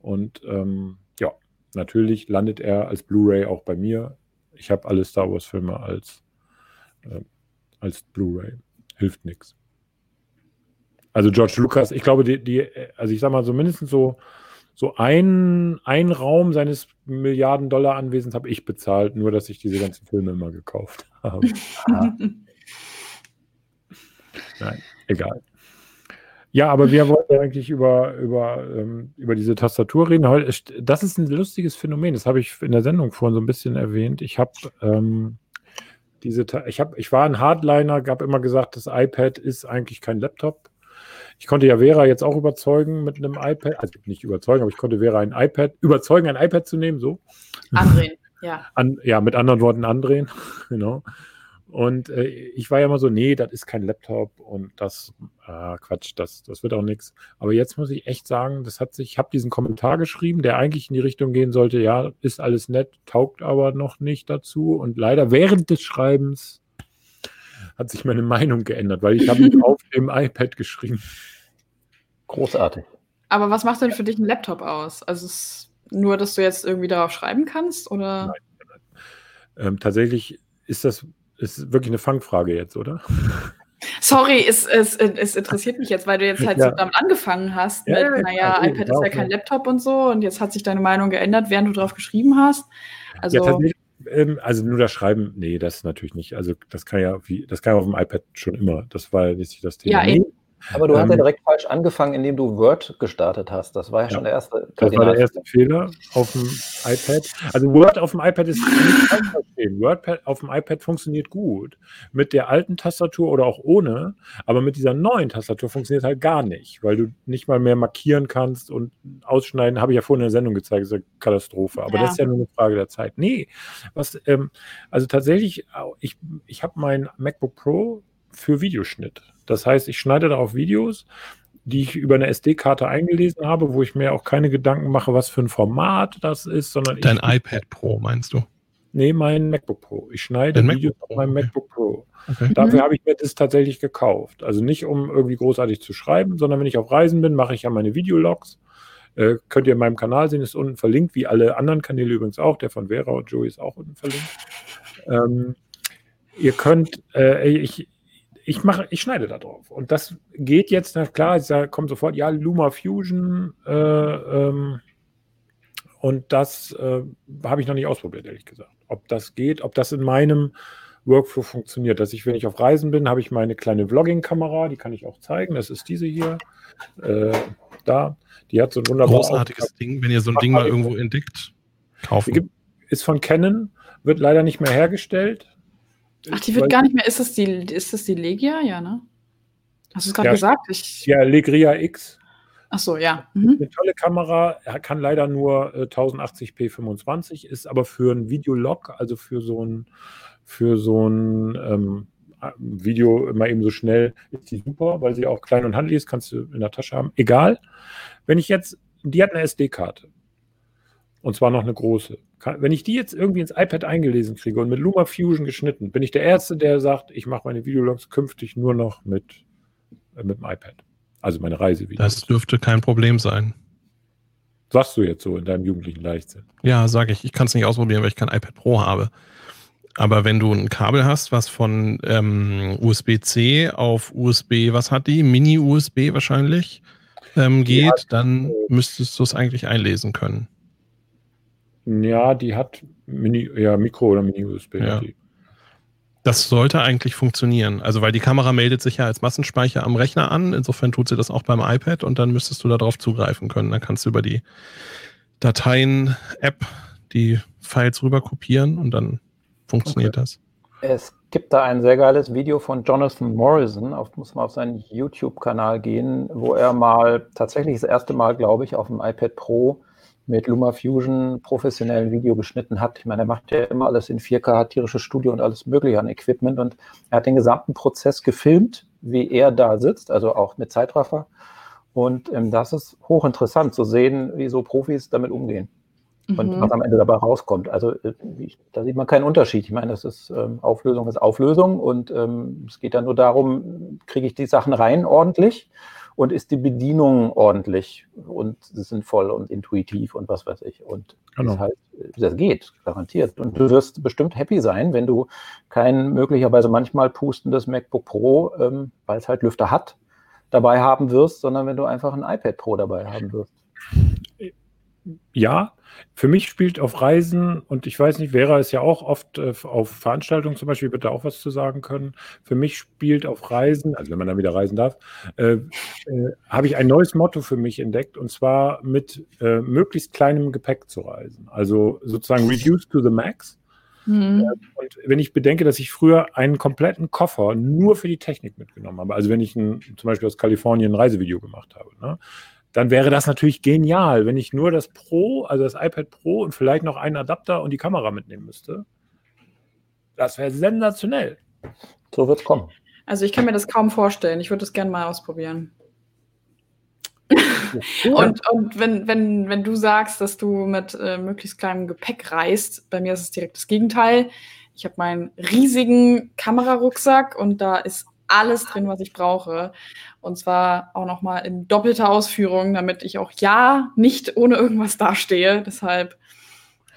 Und ähm, ja, natürlich landet er als Blu-ray auch bei mir. Ich habe alle Star Wars-Filme als, äh, als Blu-ray. Hilft nichts. Also George Lucas, ich glaube, die, die, also ich sag mal, so mindestens so, so ein, ein Raum seines Milliarden-Dollar-Anwesens habe ich bezahlt, nur dass ich diese ganzen Filme immer gekauft habe. Nein, egal. Ja, aber wir wollten eigentlich über, über, ähm, über diese Tastatur reden. Das ist ein lustiges Phänomen. Das habe ich in der Sendung vorhin so ein bisschen erwähnt. Ich habe ähm, diese, ich habe, ich war ein Hardliner, habe immer gesagt, das iPad ist eigentlich kein Laptop. Ich konnte ja Vera jetzt auch überzeugen mit einem iPad, also nicht überzeugen, aber ich konnte Vera ein iPad, überzeugen, ein iPad zu nehmen, so. Andrehen, ja. An, ja, mit anderen Worten andrehen, genau. Und äh, ich war ja immer so, nee, das ist kein Laptop und das, äh, Quatsch, das, das wird auch nichts. Aber jetzt muss ich echt sagen, das hat sich, ich habe diesen Kommentar geschrieben, der eigentlich in die Richtung gehen sollte, ja, ist alles nett, taugt aber noch nicht dazu. Und leider während des Schreibens hat sich meine Meinung geändert, weil ich habe ihn auf dem iPad geschrieben. Großartig. Aber was macht denn für dich ein Laptop aus? Also nur, dass du jetzt irgendwie darauf schreiben kannst? Oder? Nein, nein. Ähm, tatsächlich ist das ist wirklich eine Fangfrage jetzt, oder? Sorry, es, es, es interessiert mich jetzt, weil du jetzt halt ja. so damit angefangen hast. Ja, mit, naja, ja, iPad ist ja kein Laptop und so und jetzt hat sich deine Meinung geändert, während du drauf geschrieben hast. Also, ähm, also nur das Schreiben, nee, das natürlich nicht. Also das kann ja wie, das kann ja auf dem iPad schon immer. Das war ja nicht das Thema. Ja, nee, aber du hast ja ähm, direkt falsch angefangen, indem du Word gestartet hast. Das war ja, ja schon der erste. Das war der erste Fehler auf dem iPad. Also Word auf dem iPad ist nicht falsch verstehen. Word auf dem iPad funktioniert gut. Mit der alten Tastatur oder auch ohne. Aber mit dieser neuen Tastatur funktioniert halt gar nicht, weil du nicht mal mehr markieren kannst und ausschneiden. Habe ich ja vorhin in der Sendung gezeigt, ist eine Katastrophe. Aber ja. das ist ja nur eine Frage der Zeit. Nee, was, ähm, also tatsächlich, ich, ich habe mein MacBook Pro für Videoschnitt. Das heißt, ich schneide darauf Videos, die ich über eine SD-Karte eingelesen habe, wo ich mir auch keine Gedanken mache, was für ein Format das ist, sondern dein iPad Pro meinst du? Nee, mein MacBook Pro. Ich schneide Dein Videos MacBook auf meinem. MacBook Pro. Okay. Dafür habe ich mir das tatsächlich gekauft. Also nicht, um irgendwie großartig zu schreiben, sondern wenn ich auf Reisen bin, mache ich ja meine Videologs. Äh, könnt ihr in meinem Kanal sehen, ist unten verlinkt, wie alle anderen Kanäle übrigens auch. Der von Vera und Joey ist auch unten verlinkt. Ähm, ihr könnt, äh, ich, ich mache, ich schneide da drauf. Und das geht jetzt, na klar, da kommt sofort, ja, Luma Fusion, äh, ähm, und das äh, habe ich noch nicht ausprobiert, ehrlich gesagt. Ob das geht, ob das in meinem Workflow funktioniert. Dass ich, wenn ich auf Reisen bin, habe ich meine kleine Vlogging-Kamera, die kann ich auch zeigen. Das ist diese hier. Äh, da. Die hat so ein wunderbares. Großartiges Ding, wenn ihr so ein Ding mal irgendwo entdeckt, kaufen. ist von Canon, wird leider nicht mehr hergestellt. Ach, die wird gar nicht mehr. Ist das die, ist das die Legia? Ja, ne? Hast du es gerade Ja. gesagt? Ich, Ja, Legria X. Ach so, ja. Mhm. Eine tolle Kamera, er kann leider nur äh, 1080p 25, ist aber für ein Videolog, also für so ein, für so ein ähm, Video immer eben so schnell, ist die super, weil sie auch klein und handlich ist, kannst du in der Tasche haben. Egal. Wenn ich jetzt, die hat eine SD-Karte. Und zwar noch eine große. Wenn ich die jetzt irgendwie ins iPad eingelesen kriege und mit Luma Fusion geschnitten, bin ich der Erste, der sagt, ich mache meine Videologs künftig nur noch mit, äh, mit dem iPad. Also meine Reisevideos. Das dürfte kein Problem sein. Sagst du jetzt so in deinem jugendlichen Leichtsinn? Ja, sage ich. Ich kann es nicht ausprobieren, weil ich kein iPad Pro habe. Aber wenn du ein Kabel hast, was von ähm, USB-C auf USB, was hat die? Mini-USB wahrscheinlich ähm, geht, hat, dann müsstest du es eigentlich einlesen können. Ja, die hat Mini, ja, Mikro oder Mini-USB. Ja. Das sollte eigentlich funktionieren. Also, weil die Kamera meldet sich ja als Massenspeicher am Rechner an. Insofern tut sie das auch beim iPad und dann müsstest du darauf zugreifen können. Dann kannst du über die Dateien-App die Files rüber kopieren und dann funktioniert das. Es gibt da ein sehr geiles Video von Jonathan Morrison, auf, muss man auf seinen YouTube-Kanal gehen, wo er mal tatsächlich das erste Mal, glaube ich, auf dem iPad Pro mit LumaFusion professionellen Video geschnitten hat. Ich meine, er macht ja immer alles in 4K, hat tierisches Studio und alles mögliche an Equipment und er hat den gesamten Prozess gefilmt, wie er da sitzt, also auch mit Zeitraffer. Und ähm, das ist hochinteressant zu sehen, wie so Profis damit umgehen und Mhm. was am Ende dabei rauskommt. Also äh, ich- da sieht man keinen Unterschied. Ich meine, das ist ähm, Auflösung ist Auflösung und ähm, es geht dann nur darum, kriege ich die Sachen rein ordentlich und ist die Bedienung ordentlich und sinnvoll und intuitiv und was weiß ich. Und Genau. das, halt, das geht, garantiert. Und du wirst bestimmt happy sein, wenn du kein möglicherweise manchmal pustendes MacBook Pro, ähm, weil es halt Lüfter hat, dabei haben wirst, sondern wenn du einfach ein iPad Pro dabei haben wirst. Ja, für mich spielt auf Reisen, und ich weiß nicht, Vera ist ja auch oft äh, auf Veranstaltungen zum Beispiel, wird da auch was zu sagen können. Für mich spielt auf Reisen, also wenn man dann wieder reisen darf, äh, äh, habe ich ein neues Motto für mich entdeckt, und zwar mit äh, möglichst kleinem Gepäck zu reisen. Also sozusagen reduce to the max. Mhm. Und wenn ich bedenke, dass ich früher einen kompletten Koffer nur für die Technik mitgenommen habe, also wenn ich ein, zum Beispiel aus Kalifornien ein Reisevideo gemacht habe, ne, dann wäre das natürlich genial, wenn ich nur das Pro, also das iPad Pro und vielleicht noch einen Adapter und die Kamera mitnehmen müsste. Das wäre sensationell. So wird es kommen. Also ich kann mir das kaum vorstellen. Ich würde das gerne mal ausprobieren. Und, und wenn, wenn, wenn du sagst, dass du mit äh, möglichst kleinem Gepäck reist, bei mir ist es direkt das Gegenteil. Ich habe meinen riesigen Kamerarucksack und da ist alles drin, was ich brauche. Und zwar auch nochmal in doppelter Ausführung, damit ich auch ja nicht ohne irgendwas dastehe. Deshalb,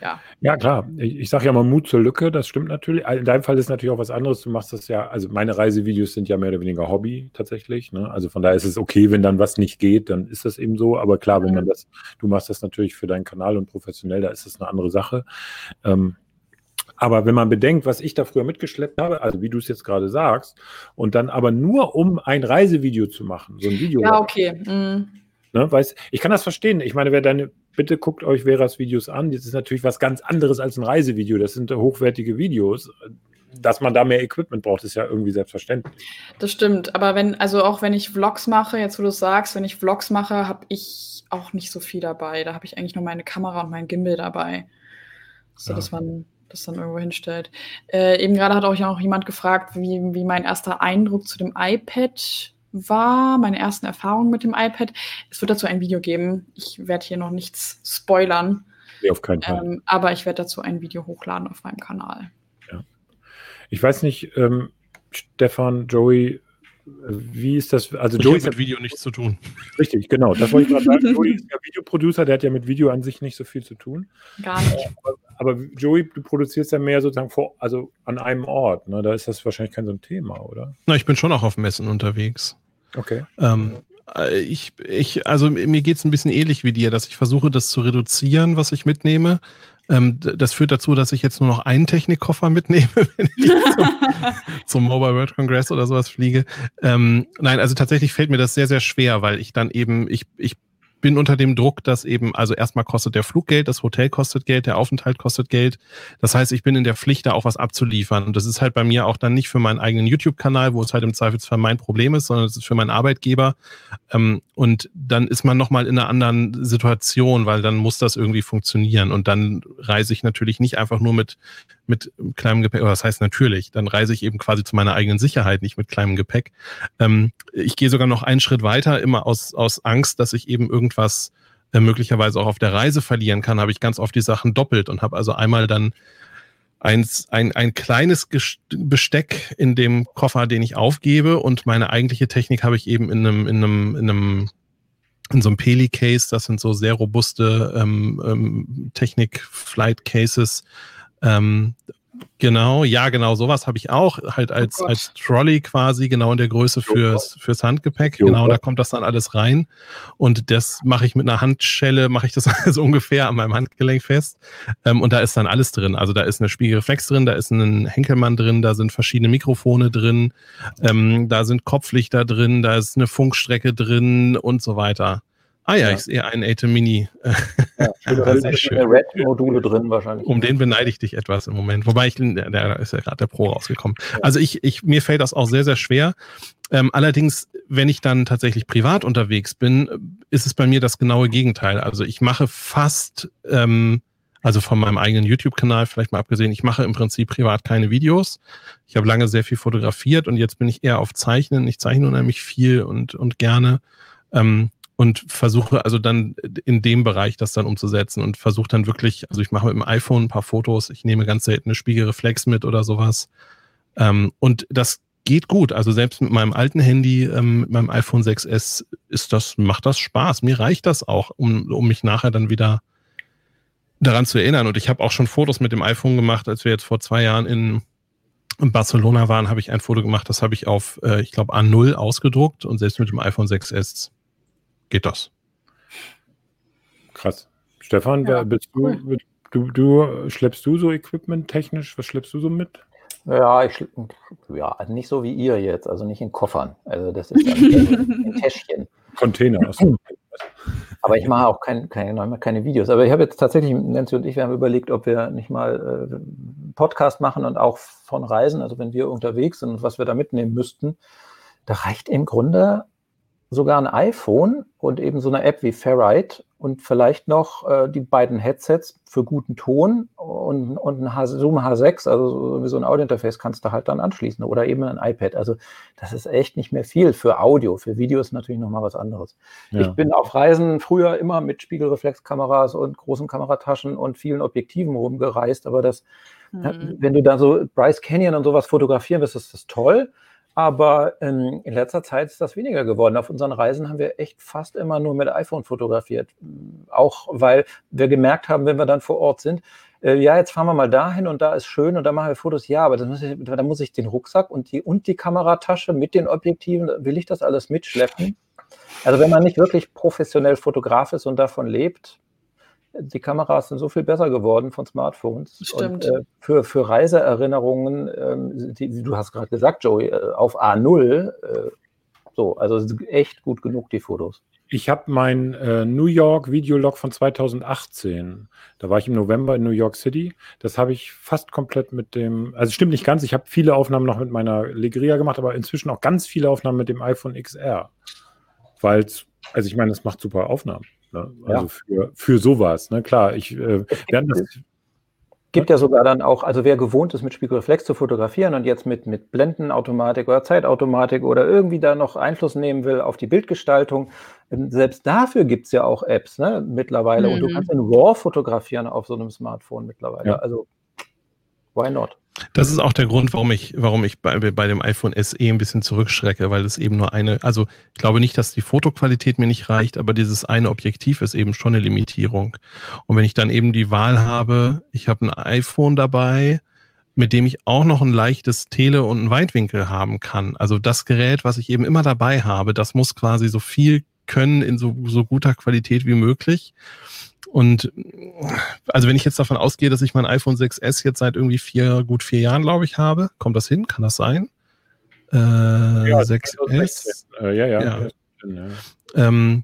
ja. Ja, klar. Ich, ich sage ja mal Mut zur Lücke, das stimmt natürlich. In deinem Fall ist natürlich auch was anderes. Du machst das ja, also meine Reisevideos sind ja mehr oder weniger Hobby tatsächlich. Ne? Also von daher ist es okay, wenn dann was nicht geht, dann ist das eben so. Aber klar, wenn man das, du machst das natürlich für deinen Kanal und professionell, da ist das eine andere Sache. Ähm, aber wenn man bedenkt, was ich da früher mitgeschleppt habe, also wie du es jetzt gerade sagst, und dann aber nur um ein Reisevideo zu machen, so ein Video. Ja, okay. Mm. Ne, weiß, ich kann das verstehen. Ich meine, wer deine, bitte guckt euch Veras Videos an. Das ist natürlich was ganz anderes als ein Reisevideo. Das sind hochwertige Videos. Dass man da mehr Equipment braucht, ist ja irgendwie selbstverständlich. Das stimmt, aber wenn, also auch wenn ich Vlogs mache, jetzt wo du es sagst, wenn ich Vlogs mache, habe ich auch nicht so viel dabei. Da habe ich eigentlich nur meine Kamera und mein Gimbal dabei. So, Ja. dass man das dann irgendwo hinstellt. Äh, eben gerade hat auch noch jemand gefragt, wie, wie mein erster Eindruck zu dem iPad war, meine ersten Erfahrungen mit dem iPad. Es wird dazu ein Video geben. Ich werde hier noch nichts spoilern. Nee, auf keinen Fall. Ähm, aber ich werde dazu ein Video hochladen auf meinem Kanal. Ja. Ich weiß nicht, ähm, Stefan, Joey, wie ist das? Also Joey hat mit Video nichts zu tun. Richtig, genau. Das wollte ich gerade sagen. Joey ist ja Videoproducer, der hat ja mit Video an sich nicht so viel zu tun. Gar nicht. Aber, aber Joey, du produzierst ja mehr sozusagen vor, also an einem Ort. Ne? Da ist das wahrscheinlich kein so ein Thema, oder? Na, ich bin schon auch auf Messen unterwegs. Okay. Ähm, äh, ich, ich, also mir geht es ein bisschen ähnlich wie dir, dass ich versuche, das zu reduzieren, was ich mitnehme. Ähm, das führt dazu, dass ich jetzt nur noch einen Technikkoffer mitnehme, wenn ich zum, zum Mobile World Congress oder sowas fliege. Ähm, nein, also tatsächlich fällt mir das sehr, sehr schwer, weil ich dann eben, ich, ich bin unter dem Druck, dass eben, also erstmal kostet der Flug Geld, das Hotel kostet Geld, der Aufenthalt kostet Geld. Das heißt, ich bin in der Pflicht, da auch was abzuliefern. Und das ist halt bei mir auch dann nicht für meinen eigenen YouTube-Kanal, wo es halt im Zweifelsfall mein Problem ist, sondern es ist für meinen Arbeitgeber. Ähm, und dann ist man nochmal in einer anderen Situation, weil dann muss das irgendwie funktionieren. Und dann reise ich natürlich nicht einfach nur mit, mit kleinem Gepäck, oder das heißt natürlich, dann reise ich eben quasi zu meiner eigenen Sicherheit, nicht mit kleinem Gepäck. Ähm, ich gehe sogar noch einen Schritt weiter, immer aus, aus Angst, dass ich eben irgendwas äh, möglicherweise auch auf der Reise verlieren kann, habe ich ganz oft die Sachen doppelt und habe also einmal dann eins, ein, ein kleines Besteck in dem Koffer, den ich aufgebe und meine eigentliche Technik habe ich eben in einem, in einem, in einem in so einem Peli-Case, das sind so sehr robuste ähm, ähm, Technik-Flight-Cases, ähm, genau, ja, genau, sowas habe ich auch, halt als, oh als Trolley quasi, genau in der Größe fürs, fürs Handgepäck. Jo, genau, da kommt das dann alles rein. Und das mache ich mit einer Handschelle, mache ich das also ungefähr an meinem Handgelenk fest. Ähm, und da ist dann alles drin. Also da ist eine Spiegelreflex drin, da ist ein Henkelmann drin, da sind verschiedene Mikrofone drin, ähm, da sind Kopflichter drin, da ist eine Funkstrecke drin und so weiter. Ah ja, ja. ich sehe einen ATEM Mini. Ja, Red-Module drin wahrscheinlich. Um den beneide ich dich etwas im Moment. Wobei ich, da ist ja gerade der Pro rausgekommen. Ja. Also ich, ich, mir fällt das auch sehr, sehr schwer. Ähm, allerdings, wenn ich dann tatsächlich privat unterwegs bin, ist es bei mir das genaue Gegenteil. Also ich mache fast, ähm, also von meinem eigenen YouTube-Kanal vielleicht mal abgesehen, ich mache im Prinzip privat keine Videos. Ich habe lange sehr viel fotografiert und jetzt bin ich eher auf Zeichnen. Ich zeichne unheimlich viel und, und gerne. Ähm, und versuche also dann in dem Bereich das dann umzusetzen und versuche dann wirklich, also ich mache mit dem iPhone ein paar Fotos, ich nehme ganz selten eine Spiegelreflex mit oder sowas. Ähm, und das geht gut. Also selbst mit meinem alten Handy, ähm, mit meinem iPhone 6S, ist das, macht das Spaß. Mir reicht das auch, um, um mich nachher dann wieder daran zu erinnern. Und ich habe auch schon Fotos mit dem iPhone gemacht, als wir jetzt vor zwei Jahren in in Barcelona waren, habe ich ein Foto gemacht, das habe ich auf, äh, ich glaube, A0 ausgedruckt und selbst mit dem iPhone 6S geht das. Krass. Stefan, ja, bist du, cool. du, du, schleppst du so Equipment technisch? Was schleppst du so mit? Ja, ich ja, nicht so wie ihr jetzt, also nicht in Koffern. Also das ist ein Täschchen. Container. Aber ich mache auch kein, keine, keine Videos. Aber ich habe jetzt tatsächlich, Nancy und ich, wir haben überlegt, ob wir nicht mal äh, Podcast machen und auch von Reisen, also wenn wir unterwegs sind und was wir da mitnehmen müssten. Da reicht im Grunde sogar ein iPhone und eben so eine App wie Ferrite und vielleicht noch äh, die beiden Headsets für guten Ton und, und ein H Zoom H6, also wie so ein Audiointerface kannst du halt dann anschließen oder eben ein iPad. Also das ist echt nicht mehr viel für Audio. Für Video ist natürlich nochmal was anderes. Ja. Ich bin auf Reisen früher immer mit Spiegelreflexkameras und großen Kamerataschen und vielen Objektiven rumgereist, aber das, mhm. wenn du da so Bryce Canyon und sowas fotografieren wirst, ist das toll. Aber ähm, in letzter Zeit ist das weniger geworden. Auf unseren Reisen haben wir echt fast immer nur mit iPhone fotografiert. Auch weil wir gemerkt haben, wenn wir dann vor Ort sind, äh, ja, jetzt fahren wir mal dahin und da ist schön und da machen wir Fotos. Ja, aber muss ich, da muss ich den Rucksack und die, und die Kameratasche mit den Objektiven, will ich das alles mitschleppen? Also wenn man nicht wirklich professionell Fotograf ist und davon lebt, die Kameras sind so viel besser geworden von Smartphones. Stimmt. Und, äh, für, für Reiseerinnerungen, ähm, die, du hast gerade gesagt, Joey, äh, auf A0, äh, so, also echt gut genug die Fotos. Ich habe mein äh, New York Videolog von 2018. Da war ich im November in New York City. Das habe ich fast komplett mit dem, also stimmt nicht ganz, ich habe viele Aufnahmen noch mit meiner Legria gemacht, aber inzwischen auch ganz viele Aufnahmen mit dem iPhone XR. Weil es, also ich meine, es macht super Aufnahmen. Ne? Also ja. für, für sowas, ne? Klar, ich äh, werde das. Gibt ja sogar dann auch, also wer gewohnt ist, mit Spiegelreflex zu fotografieren und jetzt mit, mit Blendenautomatik oder Zeitautomatik oder irgendwie da noch Einfluss nehmen will auf die Bildgestaltung, ähm, selbst dafür gibt es ja auch Apps ne, mittlerweile. Mhm. Und du kannst in RAW fotografieren auf so einem Smartphone mittlerweile. Ja. Also, why not? Das ist auch der Grund, warum ich, warum ich bei, bei dem iPhone SE ein bisschen zurückschrecke, weil es eben nur eine, also ich glaube nicht, dass die Fotoqualität mir nicht reicht, aber dieses eine Objektiv ist eben schon eine Limitierung. Und wenn ich dann eben die Wahl habe, ich habe ein iPhone dabei, mit dem ich auch noch ein leichtes Tele- und ein Weitwinkel haben kann. Also das Gerät, was ich eben immer dabei habe, das muss quasi so viel können in so, so guter Qualität wie möglich. Und also wenn ich jetzt davon ausgehe, dass ich mein iPhone 6S jetzt seit irgendwie vier, gut vier Jahren, glaube ich, habe, kommt das hin? Kann das sein? Äh, ja, 6S? Äh, ja, ja. ja. ja. Ähm,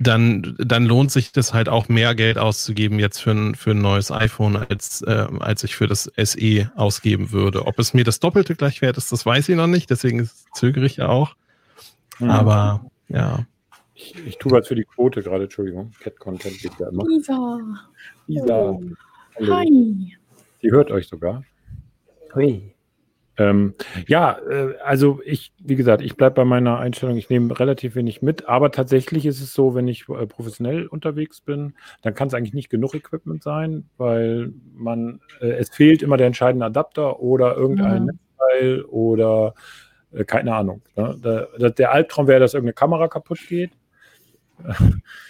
dann, dann lohnt sich das halt auch mehr Geld auszugeben jetzt für ein, für ein neues iPhone, als, äh, als ich für das SE ausgeben würde. Ob es mir das Doppelte gleich wert ist, das weiß ich noch nicht, deswegen zögere ich ja auch. Mhm. Aber ja. Ich, ich tue was für die Quote gerade, Entschuldigung. Cat Content geht ja immer. Isa. Isa. Oh. Hi. Die hört euch sogar. Hui. Ähm, ja, äh, also ich, wie gesagt, ich bleibe bei meiner Einstellung, ich nehme relativ wenig mit, aber tatsächlich ist es so, wenn ich äh, professionell unterwegs bin, dann kann es eigentlich nicht genug Equipment sein, weil man, äh, es fehlt immer der entscheidende Adapter oder irgendein mhm. Netzteil oder äh, keine Ahnung. Ne? Der, der Albtraum wäre, dass irgendeine Kamera kaputt geht.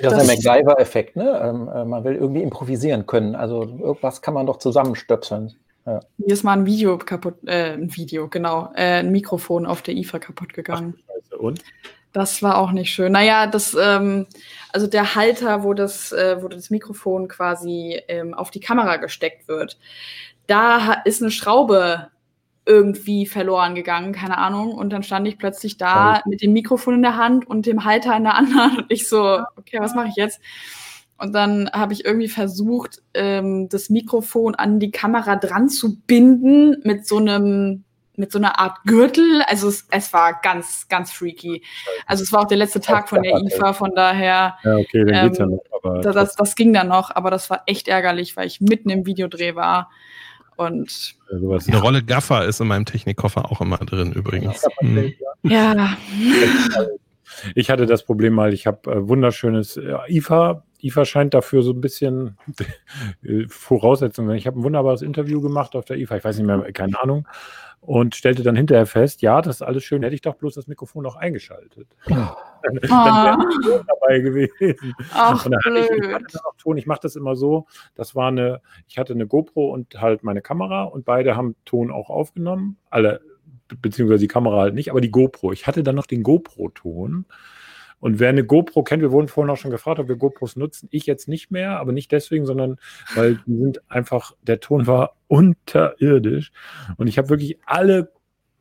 Das ist der MacGyver-Effekt, ne? Ähm, äh, man will irgendwie improvisieren können. Also irgendwas kann man doch zusammenstöpseln. Ja. Mir ist mal ein Video kaputt, äh, ein Video, genau, äh, ein Mikrofon auf der IFA kaputt gegangen. Ach, und? Das war auch nicht schön. Naja, das, ähm, also der Halter, wo das, äh, wo das Mikrofon quasi ähm, auf die Kamera gesteckt wird, da ist eine Schraube irgendwie verloren gegangen, keine Ahnung. Und dann stand ich plötzlich da mit dem Mikrofon in der Hand und dem Halter in der anderen. Und ich so, okay, was mache ich jetzt? Und dann habe ich irgendwie versucht, ähm, das Mikrofon an die Kamera dran zu binden mit so einem mit so einer Art Gürtel. Also es, es war ganz, ganz freaky. Also es war auch der letzte Tag von der IFA, von daher. Ja, okay, dann ähm, geht's ja noch. Aber das, das ging dann noch, aber das war echt ärgerlich, weil ich mitten im Videodreh war. Und eine Rolle Gaffer ist in meinem Technikkoffer auch immer drin übrigens. Hm. Ja. Ich hatte das Problem mal, ich habe äh, wunderschönes äh, IFA. IFA scheint dafür so ein bisschen äh, Voraussetzungen. Ich habe ein wunderbares Interview gemacht auf der IFA, ich weiß nicht mehr, keine Ahnung und stellte dann hinterher fest, ja, das ist alles schön, hätte ich doch bloß das Mikrofon noch eingeschaltet. Ja. dann, dann wäre ich dabei gewesen. Ach, und dann ich, ich, hatte Ton, ich mache das immer so, das war eine, ich hatte eine GoPro und halt meine Kamera und beide haben Ton auch aufgenommen, alle, beziehungsweise die Kamera halt nicht, aber die GoPro. Ich hatte dann noch den GoPro-Ton und wer eine GoPro kennt, wir wurden vorhin auch schon gefragt, ob wir GoPros nutzen. Ich jetzt nicht mehr, aber nicht deswegen, sondern weil die sind einfach, der Ton war unterirdisch. Und ich habe wirklich alle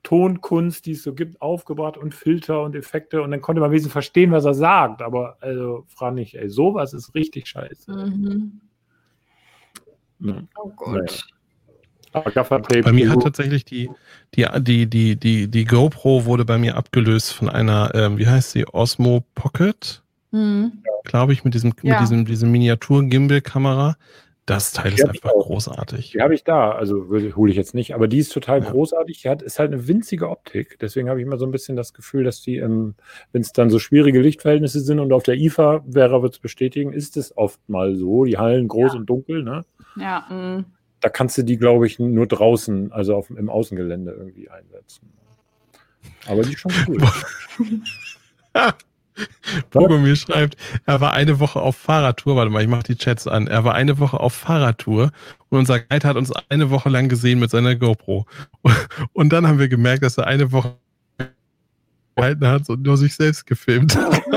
Tonkunst, die es so gibt, aufgebracht und Filter und Effekte und dann konnte man wesentlich verstehen, was er sagt. Aber also frag nicht, ey, sowas ist richtig scheiße. Mhm. Ja. Oh Gott. Naja. Bei mir hat tatsächlich die, die, die, die, die, die GoPro wurde bei mir abgelöst von einer, ähm, wie heißt sie, Osmo Pocket, mhm. glaube ich, mit diesem, ja. mit diesem, diesem Miniatur-Gimbal-Kamera. Das Teil die ist einfach großartig. Die habe ich da, also hole ich jetzt nicht, aber die ist total ja. großartig. Die hat, ist halt eine winzige Optik. Deswegen habe ich immer so ein bisschen das Gefühl, dass die, ähm, wenn es dann so schwierige Lichtverhältnisse sind und auf der IFA, Vera wird es bestätigen, ist es oft mal so. Die Hallen groß ja. und dunkel, ne? Ja. Mh da kannst du die, glaube ich, nur draußen, also auf, im Außengelände irgendwie einsetzen. Aber die ist schon cool. Bogomir schreibt, er war eine Woche auf Fahrradtour. Warte mal, ich mache die Chats an. Er war eine Woche auf Fahrradtour und unser Guide hat uns eine Woche lang gesehen mit seiner GoPro. Und dann haben wir gemerkt, dass er eine Woche gehalten hat und nur sich selbst gefilmt hat.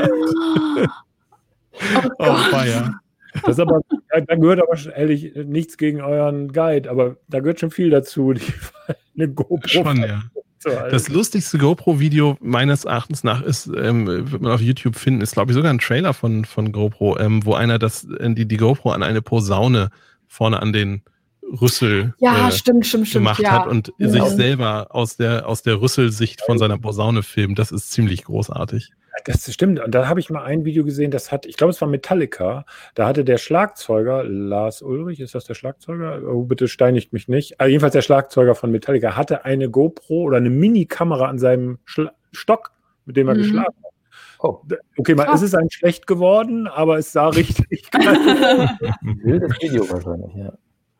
Oh, oh Feier. Das aber, da gehört aber ehrlich nichts gegen euren Guide, aber da gehört schon viel dazu, die, eine GoPro. Schon, ja. Das lustigste GoPro-Video meines Erachtens nach ist, ähm, wird man auf YouTube finden, ist glaube ich sogar ein Trailer von, von GoPro, ähm, wo einer das, äh, die, die GoPro an eine Posaune vorne an den Rüssel ja, äh, stimmt, stimmt, gemacht stimmt, hat ja. und ja. sich selber aus der, aus der Rüsselsicht von seiner Posaune filmt. Das ist ziemlich großartig. Das stimmt. Und da habe ich mal ein Video gesehen, das hat, ich glaube, es war Metallica. Da hatte der Schlagzeuger, Lars Ulrich, ist das der Schlagzeuger? Oh, bitte steinigt mich nicht. Also jedenfalls der Schlagzeuger von Metallica hatte eine GoPro oder eine Mini-Kamera an seinem Schla Stock, mit dem er mhm. geschlagen hat. Oh. Okay, mal, oh. es ist ein schlecht geworden, aber es sah richtig Wildes Video wahrscheinlich, ja.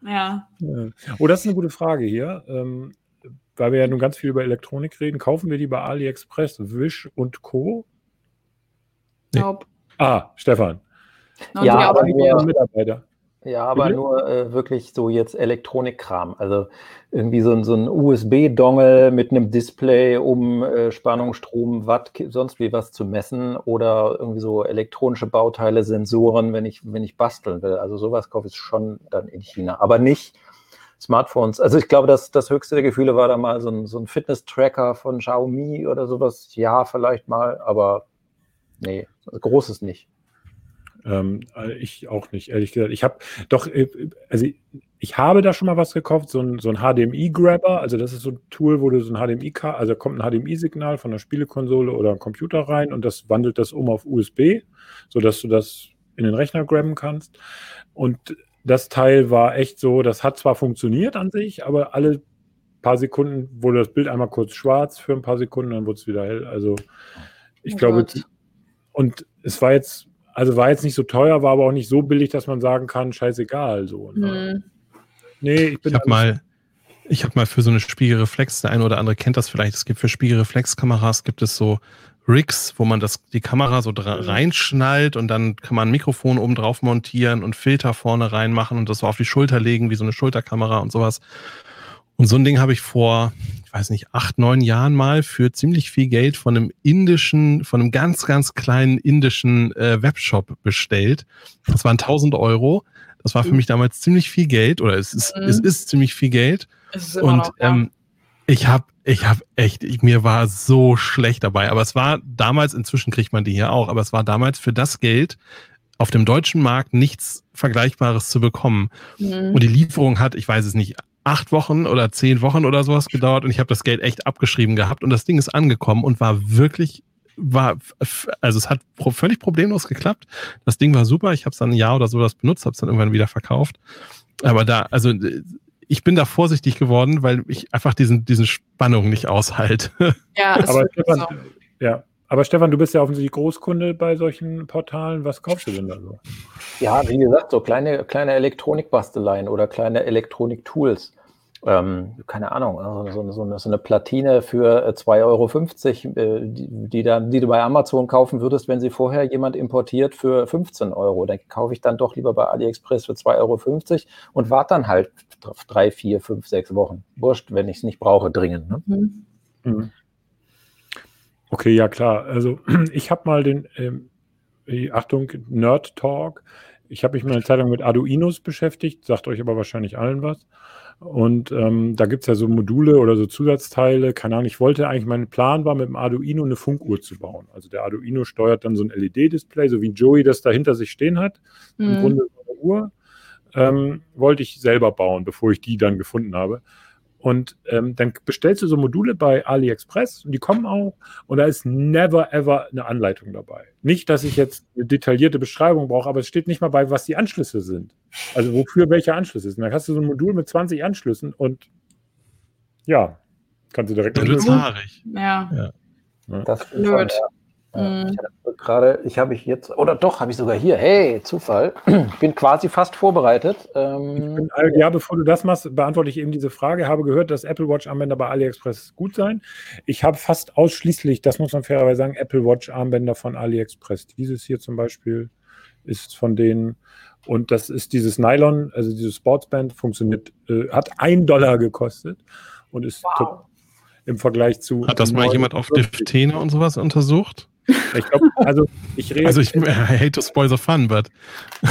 Ja. Oh, das ist eine gute Frage hier. Ähm, weil wir ja nun ganz viel über Elektronik reden. Kaufen wir die bei AliExpress, Wish und Co.? Nee. Ah, Stefan. Ja, aber nur, Mitarbeiter. Ja, aber mhm. nur äh, wirklich so jetzt Elektronikkram. Also irgendwie so, so ein USB-Dongle mit einem Display, um äh, Spannung, Strom, Watt, sonst wie was zu messen oder irgendwie so elektronische Bauteile, Sensoren, wenn ich, wenn ich basteln will. Also sowas kaufe ich schon dann in China. Aber nicht Smartphones. Also ich glaube, dass das höchste der Gefühle war da mal so ein, so ein Fitness-Tracker von Xiaomi oder sowas. Ja, vielleicht mal, aber nee, großes nicht. Ähm, äh, ich auch nicht, ehrlich gesagt. Ich habe doch, äh, also ich habe da schon mal was gekauft, so ein, so ein HDMI-Grabber. Also das ist so ein Tool, wo du so ein HDMI, also kommt ein HDMI-Signal von der Spielekonsole oder einem Computer rein und das wandelt das um auf USB, sodass du das in den Rechner grabben kannst. Und das Teil war echt so, das hat zwar funktioniert an sich, aber alle paar Sekunden wurde das Bild einmal kurz schwarz für ein paar Sekunden, dann wurde es wieder hell. Also ich oh glaube, Gott. Und es war jetzt also war jetzt nicht so teuer, war aber auch nicht so billig, dass man sagen kann, scheißegal. So, ne? hm. Nee, ich bin. Ich habe mal, ich habe mal für so eine Spiegelreflex, der eine oder andere kennt das vielleicht, es gibt für Spiegelreflexkameras, gibt es so Rigs, wo man das, die Kamera so mhm. reinschnallt und dann kann man ein Mikrofon oben drauf montieren und Filter vorne reinmachen und das so auf die Schulter legen, wie so eine Schulterkamera und sowas. Und so ein Ding habe ich vor, ich weiß nicht, acht, neun Jahren mal für ziemlich viel Geld von einem indischen, von einem ganz, ganz kleinen indischen äh, Webshop bestellt. Das waren 1000 Euro. Das war für mhm. mich damals ziemlich viel Geld oder es ist, mhm. es ist ziemlich viel Geld. Und noch, ja. ähm, ich habe ich hab echt, ich, mir war so schlecht dabei. Aber es war damals, inzwischen kriegt man die hier auch, aber es war damals für das Geld auf dem deutschen Markt nichts Vergleichbares zu bekommen. Mhm. Und die Lieferung hat, ich weiß es nicht, acht Wochen oder zehn Wochen oder sowas gedauert und ich habe das Geld echt abgeschrieben gehabt und das Ding ist angekommen und war wirklich war also es hat völlig problemlos geklappt. Das Ding war super. Ich habe es dann ein Jahr oder sowas benutzt, habe es dann irgendwann wieder verkauft. Aber da also ich bin da vorsichtig geworden, weil ich einfach diesen diesen Spannung nicht aushalte. Ja, aber Stefan, so. ja, aber Stefan, du bist ja offensichtlich Großkunde bei solchen Portalen. Was kaufst du denn da so? Ja, wie gesagt, so kleine, kleine Elektronikbasteleien oder kleine Elektronik-Tools. Ähm, keine Ahnung, also so, so, eine, so, eine, Platine für 2,50 äh, Euro, äh, die, die, dann, die du bei Amazon kaufen würdest, wenn sie vorher jemand importiert für 15 Euro. Da kaufe ich dann doch lieber bei AliExpress für 2,50 Euro und warte dann halt drei, vier, fünf, sechs Wochen. Wurscht, wenn ich es nicht brauche, dringend. Ne? Mhm. Mhm. Okay, ja klar. Also ich habe mal den, ähm, Achtung, Nerd Talk. Ich habe mich mal eine Zeit lang mit Arduinos beschäftigt, sagt euch aber wahrscheinlich allen was. Und ähm, da gibt es ja so Module oder so Zusatzteile. Keine Ahnung, ich wollte eigentlich, mein Plan war, mit dem Arduino eine Funkuhr zu bauen. Also der Arduino steuert dann so ein LED-Display, so wie Joey das da hinter sich stehen hat. Mhm. Im Grunde so eine Uhr. Ähm, wollte ich selber bauen, bevor ich die dann gefunden habe. Und ähm, dann bestellst du so Module bei AliExpress und die kommen auch und da ist never ever eine Anleitung dabei. Nicht, dass ich jetzt eine detaillierte Beschreibung brauche, aber es steht nicht mal bei, was die Anschlüsse sind. Also wofür welche Anschlüsse sind. Dann hast du so ein Modul mit 20 Anschlüssen und ja, kannst du direkt. Dann wird's haarig. Ja. ja. Das ist blöd. Mhm. Ich habe gerade, ich habe ich jetzt, oder doch, habe ich sogar hier. Hey, Zufall. Ich bin quasi fast vorbereitet. Ähm, bin, ja, bevor du das machst, beantworte ich eben diese Frage. Habe gehört, dass Apple Watch Armbänder bei AliExpress gut seien. Ich habe fast ausschließlich, das muss man fairerweise sagen, Apple Watch Armbänder von AliExpress. Dieses hier zum Beispiel ist von denen. Und das ist dieses Nylon, also dieses Sportsband, funktioniert, äh, hat ein Dollar gekostet und ist wow. im Vergleich zu. Hat das mal jemand auf Diphthene und sowas untersucht? Ich glaube, also ich rede. Also ich I hate to spoil the fun, but.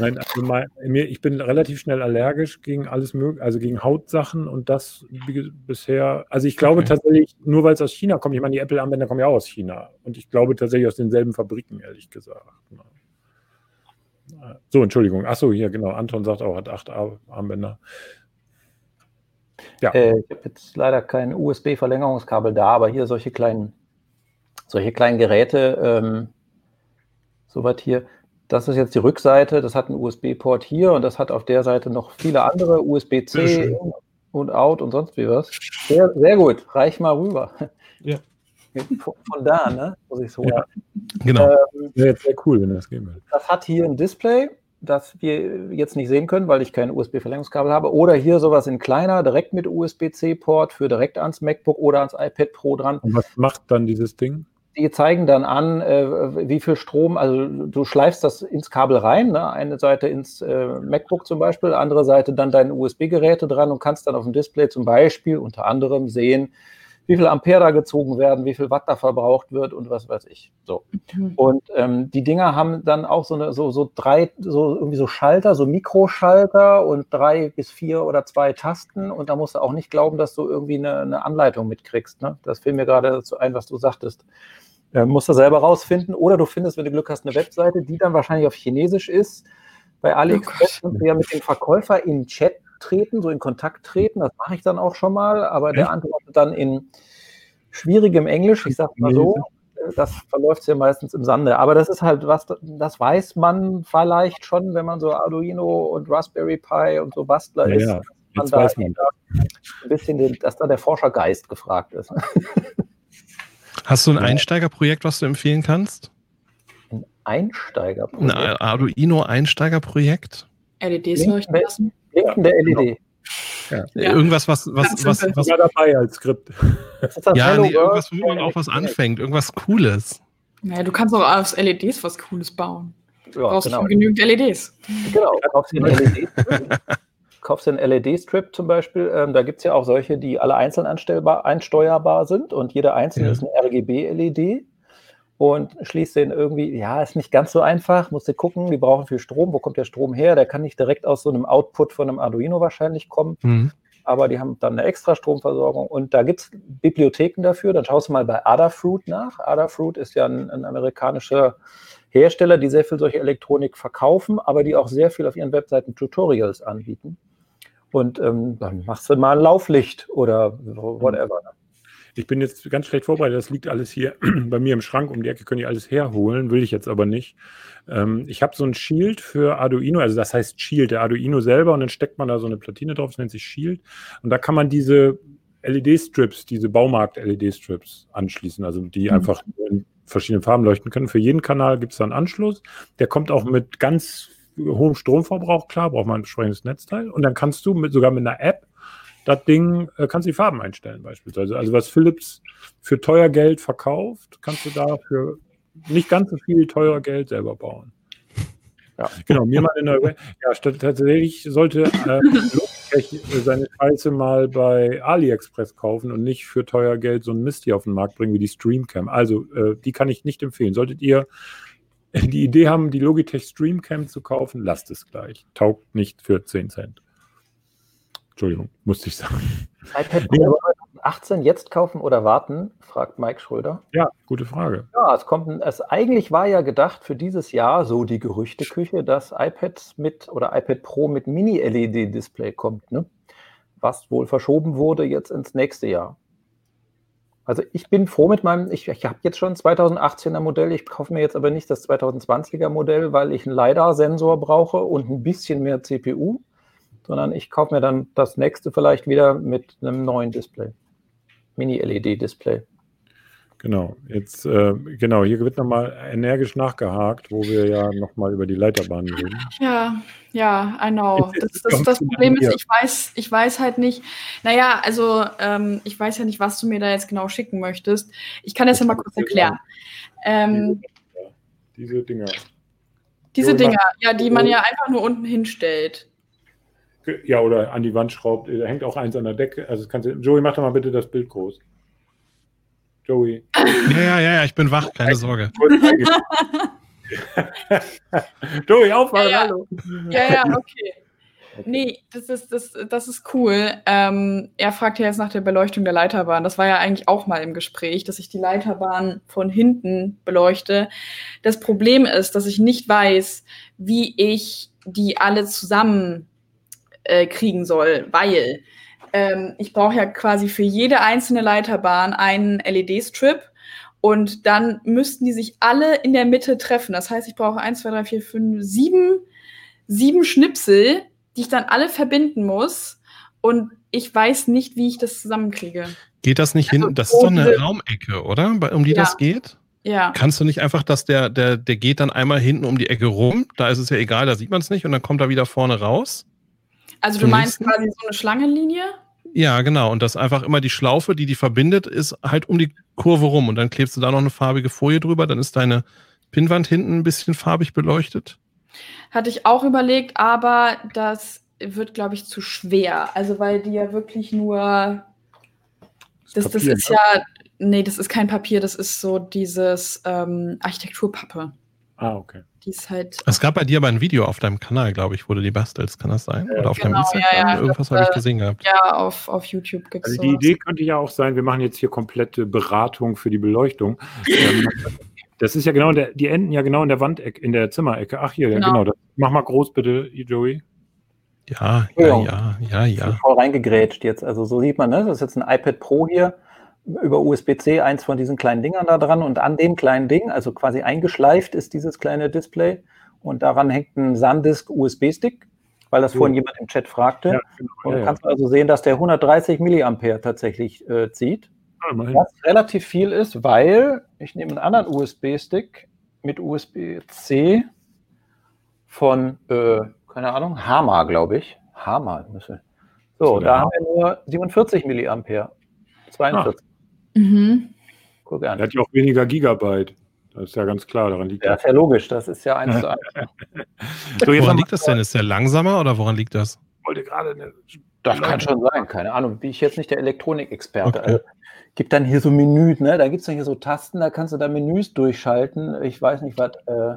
Nein, also mein, mir, ich bin relativ schnell allergisch gegen alles mögliche, also gegen Hautsachen und das bisher, also ich glaube okay. tatsächlich, nur weil es aus China kommt, ich meine, die Apple-Armbänder kommen ja auch aus China und ich glaube tatsächlich aus denselben Fabriken, ehrlich gesagt. So, Entschuldigung. Achso, hier, genau. Anton sagt auch, hat acht Armbänder. Ja. Äh, ich habe jetzt leider kein USB-Verlängerungskabel da, aber hier solche kleinen solche kleinen Geräte, ähm, soweit hier, das ist jetzt die Rückseite, das hat einen USB-Port hier und das hat auf der Seite noch viele andere USB-C und Out und sonst wie was. Sehr, sehr gut, reich mal rüber. Ja. von da, ne? Muss ich so. Ja. Genau. Ähm, Wäre jetzt sehr cool, wenn das gehen würde. Das hat hier ein Display, das wir jetzt nicht sehen können, weil ich kein USB-Verlängerungskabel habe. Oder hier sowas in kleiner, direkt mit USB-C-Port für direkt ans MacBook oder ans iPad Pro dran. Und was macht dann dieses Ding? Die zeigen dann an, äh, wie viel Strom, also du schleifst das ins Kabel rein, ne? eine Seite ins äh, MacBook zum Beispiel, andere Seite dann deine USB-Geräte dran und kannst dann auf dem Display zum Beispiel unter anderem sehen, wie viel Ampere da gezogen werden, wie viel Watt da verbraucht wird und was weiß ich. So. Mhm. Und ähm, die Dinger haben dann auch so eine, so, so drei, so irgendwie so Schalter, so Mikroschalter und drei bis vier oder zwei Tasten. Und da musst du auch nicht glauben, dass du irgendwie eine, eine Anleitung mitkriegst. Ne? Das fiel mir gerade dazu ein, was du sagtest. Äh, musst du selber rausfinden. Oder du findest, wenn du Glück hast, eine Webseite, die dann wahrscheinlich auf Chinesisch ist. Bei AliExpress oh kannst du ja mit dem Verkäufer in Chat treten, so in Kontakt treten. Das mache ich dann auch schon mal, aber der antwortet dann in schwierigem Englisch. Ich sage mal so, das verläuft ja meistens im Sande. Aber das ist halt was, das weiß man vielleicht schon, wenn man so Arduino und Raspberry Pi und so Bastler ja, ist. Ja, jetzt weiß man. Ein bisschen, den, dass da der Forschergeist gefragt ist. Hast du ein Einsteigerprojekt, was du empfehlen kannst? Ein Einsteigerprojekt? Ein Arduino-Einsteigerprojekt? LEDs leuchten lassen? Blinkende LED. Ja. Ja. Irgendwas, was, was, was, was, was dabei als Skript. Ja, nee, irgendwas, wo man auch was anfängt, irgendwas Cooles. Naja, du kannst auch aus LEDs was Cooles bauen. Du ja, brauchst genau. schon genügend LEDs. Genau, kaufst dir einen Kaufst einen LED-Strip zum Beispiel. Ähm, da gibt es ja auch solche, die alle einzeln einsteuerbar sind und jeder einzelne ja. ist eine RGB-LED und schließt den irgendwie, ja, ist nicht ganz so einfach, musst du gucken, die brauchen viel Strom, wo kommt der Strom her? Der kann nicht direkt aus so einem Output von einem Arduino wahrscheinlich kommen, mhm. aber die haben dann eine extra Stromversorgung und da gibt es Bibliotheken dafür, dann schaust du mal bei Adafruit nach. Adafruit ist ja ein, ein amerikanischer Hersteller, die sehr viel solche Elektronik verkaufen, aber die auch sehr viel auf ihren Webseiten Tutorials anbieten. Und ähm, dann machst du mal ein Lauflicht oder whatever. Ich bin jetzt ganz schlecht vorbereitet. Das liegt alles hier bei mir im Schrank. Um die Ecke könnte ich alles herholen, will ich jetzt aber nicht. Ähm, ich habe so ein Shield für Arduino, also das heißt Shield, der Arduino selber, und dann steckt man da so eine Platine drauf, das nennt sich Shield. Und da kann man diese LED-Strips, diese Baumarkt-LED-Strips anschließen, also die mhm. einfach in verschiedenen Farben leuchten können. Für jeden Kanal gibt es da einen Anschluss. Der kommt auch mit ganz hohem Stromverbrauch, klar, braucht man ein entsprechendes Netzteil. Und dann kannst du mit, sogar mit einer App das Ding, äh, kannst du die Farben einstellen beispielsweise. Also was Philips für teuer Geld verkauft, kannst du da für nicht ganz so viel teuer Geld selber bauen. Ja, genau, mir mal in der. Ja, tatsächlich sollte äh, seine Scheiße mal bei AliExpress kaufen und nicht für teuer Geld so ein Mist hier auf den Markt bringen wie die Streamcam. Also, äh, die kann ich nicht empfehlen. Solltet ihr die Idee haben, die Logitech Streamcam zu kaufen, lasst es gleich. Taugt nicht für 10 Cent. Entschuldigung, musste ich sagen. iPad Pro 18 jetzt kaufen oder warten? fragt Mike Schröder. Ja, gute Frage. Ja, es kommt, es eigentlich war ja gedacht für dieses Jahr, so die Gerüchteküche, dass iPad mit oder iPad Pro mit Mini-LED-Display kommt, ne? Was wohl verschoben wurde jetzt ins nächste Jahr. Also ich bin froh mit meinem, ich, ich habe jetzt schon 2018er Modell, ich kaufe mir jetzt aber nicht das 2020er Modell, weil ich einen LiDAR-Sensor brauche und ein bisschen mehr CPU sondern ich kaufe mir dann das nächste vielleicht wieder mit einem neuen Display. Mini-LED-Display. Genau, jetzt, äh, genau, hier wird nochmal energisch nachgehakt, wo wir ja nochmal über die Leiterbahn reden. Ja, ja, I know. Das, das, das Problem ist, ich weiß, ich weiß halt nicht, naja, also ähm, ich weiß ja nicht, was du mir da jetzt genau schicken möchtest. Ich kann das ja mal kurz erklären. Ähm, diese Dinger. Diese Dinger, ja, die man ja einfach nur unten hinstellt. Ja, oder an die Wand schraubt. Da hängt auch eins an der Decke. Also kannst du, Joey, mach doch mal bitte das Bild groß. Joey. Ja, ja, ja, ich bin wach, keine Sorge. Joey, aufwachen, ja, ja. hallo. Ja, ja, okay. Nee, das ist, das, das ist cool. Ähm, er fragt ja jetzt nach der Beleuchtung der Leiterbahn. Das war ja eigentlich auch mal im Gespräch, dass ich die Leiterbahn von hinten beleuchte. Das Problem ist, dass ich nicht weiß, wie ich die alle zusammen äh, kriegen soll, weil ähm, ich brauche ja quasi für jede einzelne Leiterbahn einen LED-Strip und dann müssten die sich alle in der Mitte treffen. Das heißt, ich brauche 1, 2, 3, 4, 5, 7, sieben Schnipsel, die ich dann alle verbinden muss und ich weiß nicht, wie ich das zusammenkriege. Geht das nicht also, hin? Das ist doch eine Raumecke, oder? Um die ja. das geht? Ja. Kannst du nicht einfach, dass der, der, der geht dann einmal hinten um die Ecke rum, da ist es ja egal, da sieht man es nicht und dann kommt er wieder vorne raus? Also du meinst quasi so eine Schlangenlinie? Ja, genau. Und das einfach immer die Schlaufe, die die verbindet, ist halt um die Kurve rum und dann klebst du da noch eine farbige Folie drüber, dann ist deine Pinnwand hinten ein bisschen farbig beleuchtet. Hatte ich auch überlegt, aber das wird, glaube ich, zu schwer. Also weil die ja wirklich nur das, das, Papier, ist ne? ja, nee, das ist kein Papier, das ist so dieses ähm, Architekturpappe. Ah, okay. Die ist halt. Es gab bei dir aber ein Video auf deinem Kanal, glaube ich, wo du die bastelst, kann das sein? Oder auf genau, deinem Instagram? Ja, ja, Irgendwas habe ich gesehen gehabt. Ja, auf, auf YouTube gibt es Also die sowas. Idee könnte ja auch sein, wir machen jetzt hier komplette Beratung für die Beleuchtung. Ähm, das ist ja genau, der, die enden ja genau in der Wandecke, in der Zimmerecke. Ach hier, genau. ja, genau. Mach mal groß bitte, Joey. Ja, ja, ja, ja, ja. Voll reingegrätscht jetzt. Also so sieht man, ne? das ist jetzt ein iPad Pro hier über USB-C, eins von diesen kleinen Dingern da dran und an dem kleinen Ding, also quasi eingeschleift ist dieses kleine Display und daran hängt ein SanDisk USB-Stick, weil das ja. vorhin jemand im Chat fragte. Ja, genau. Und du ja, kannst also sehen, dass der 130 Milliampere tatsächlich äh, zieht. was relativ viel ist, weil ich nehme einen anderen USB-Stick mit USB-C von äh, keine Ahnung, Hama, glaube ich. Hama. So, da haben wir nur 47 Milliampere. 42. Mhm. Guck an. Er hat ja auch weniger Gigabyte. Das ist ja ganz klar, daran liegt ja, das. Ja, ist ja logisch, das ist ja eins zu eins. so, woran liegt das denn? Ist der langsamer oder woran liegt das? wollte gerade eine Das kann schon sein, keine Ahnung. Bin ich jetzt nicht der Elektronikexperte. Okay. Also, gibt dann hier so Menüs, ne? Da gibt es dann hier so Tasten, da kannst du da Menüs durchschalten. Ich weiß nicht, was. Äh,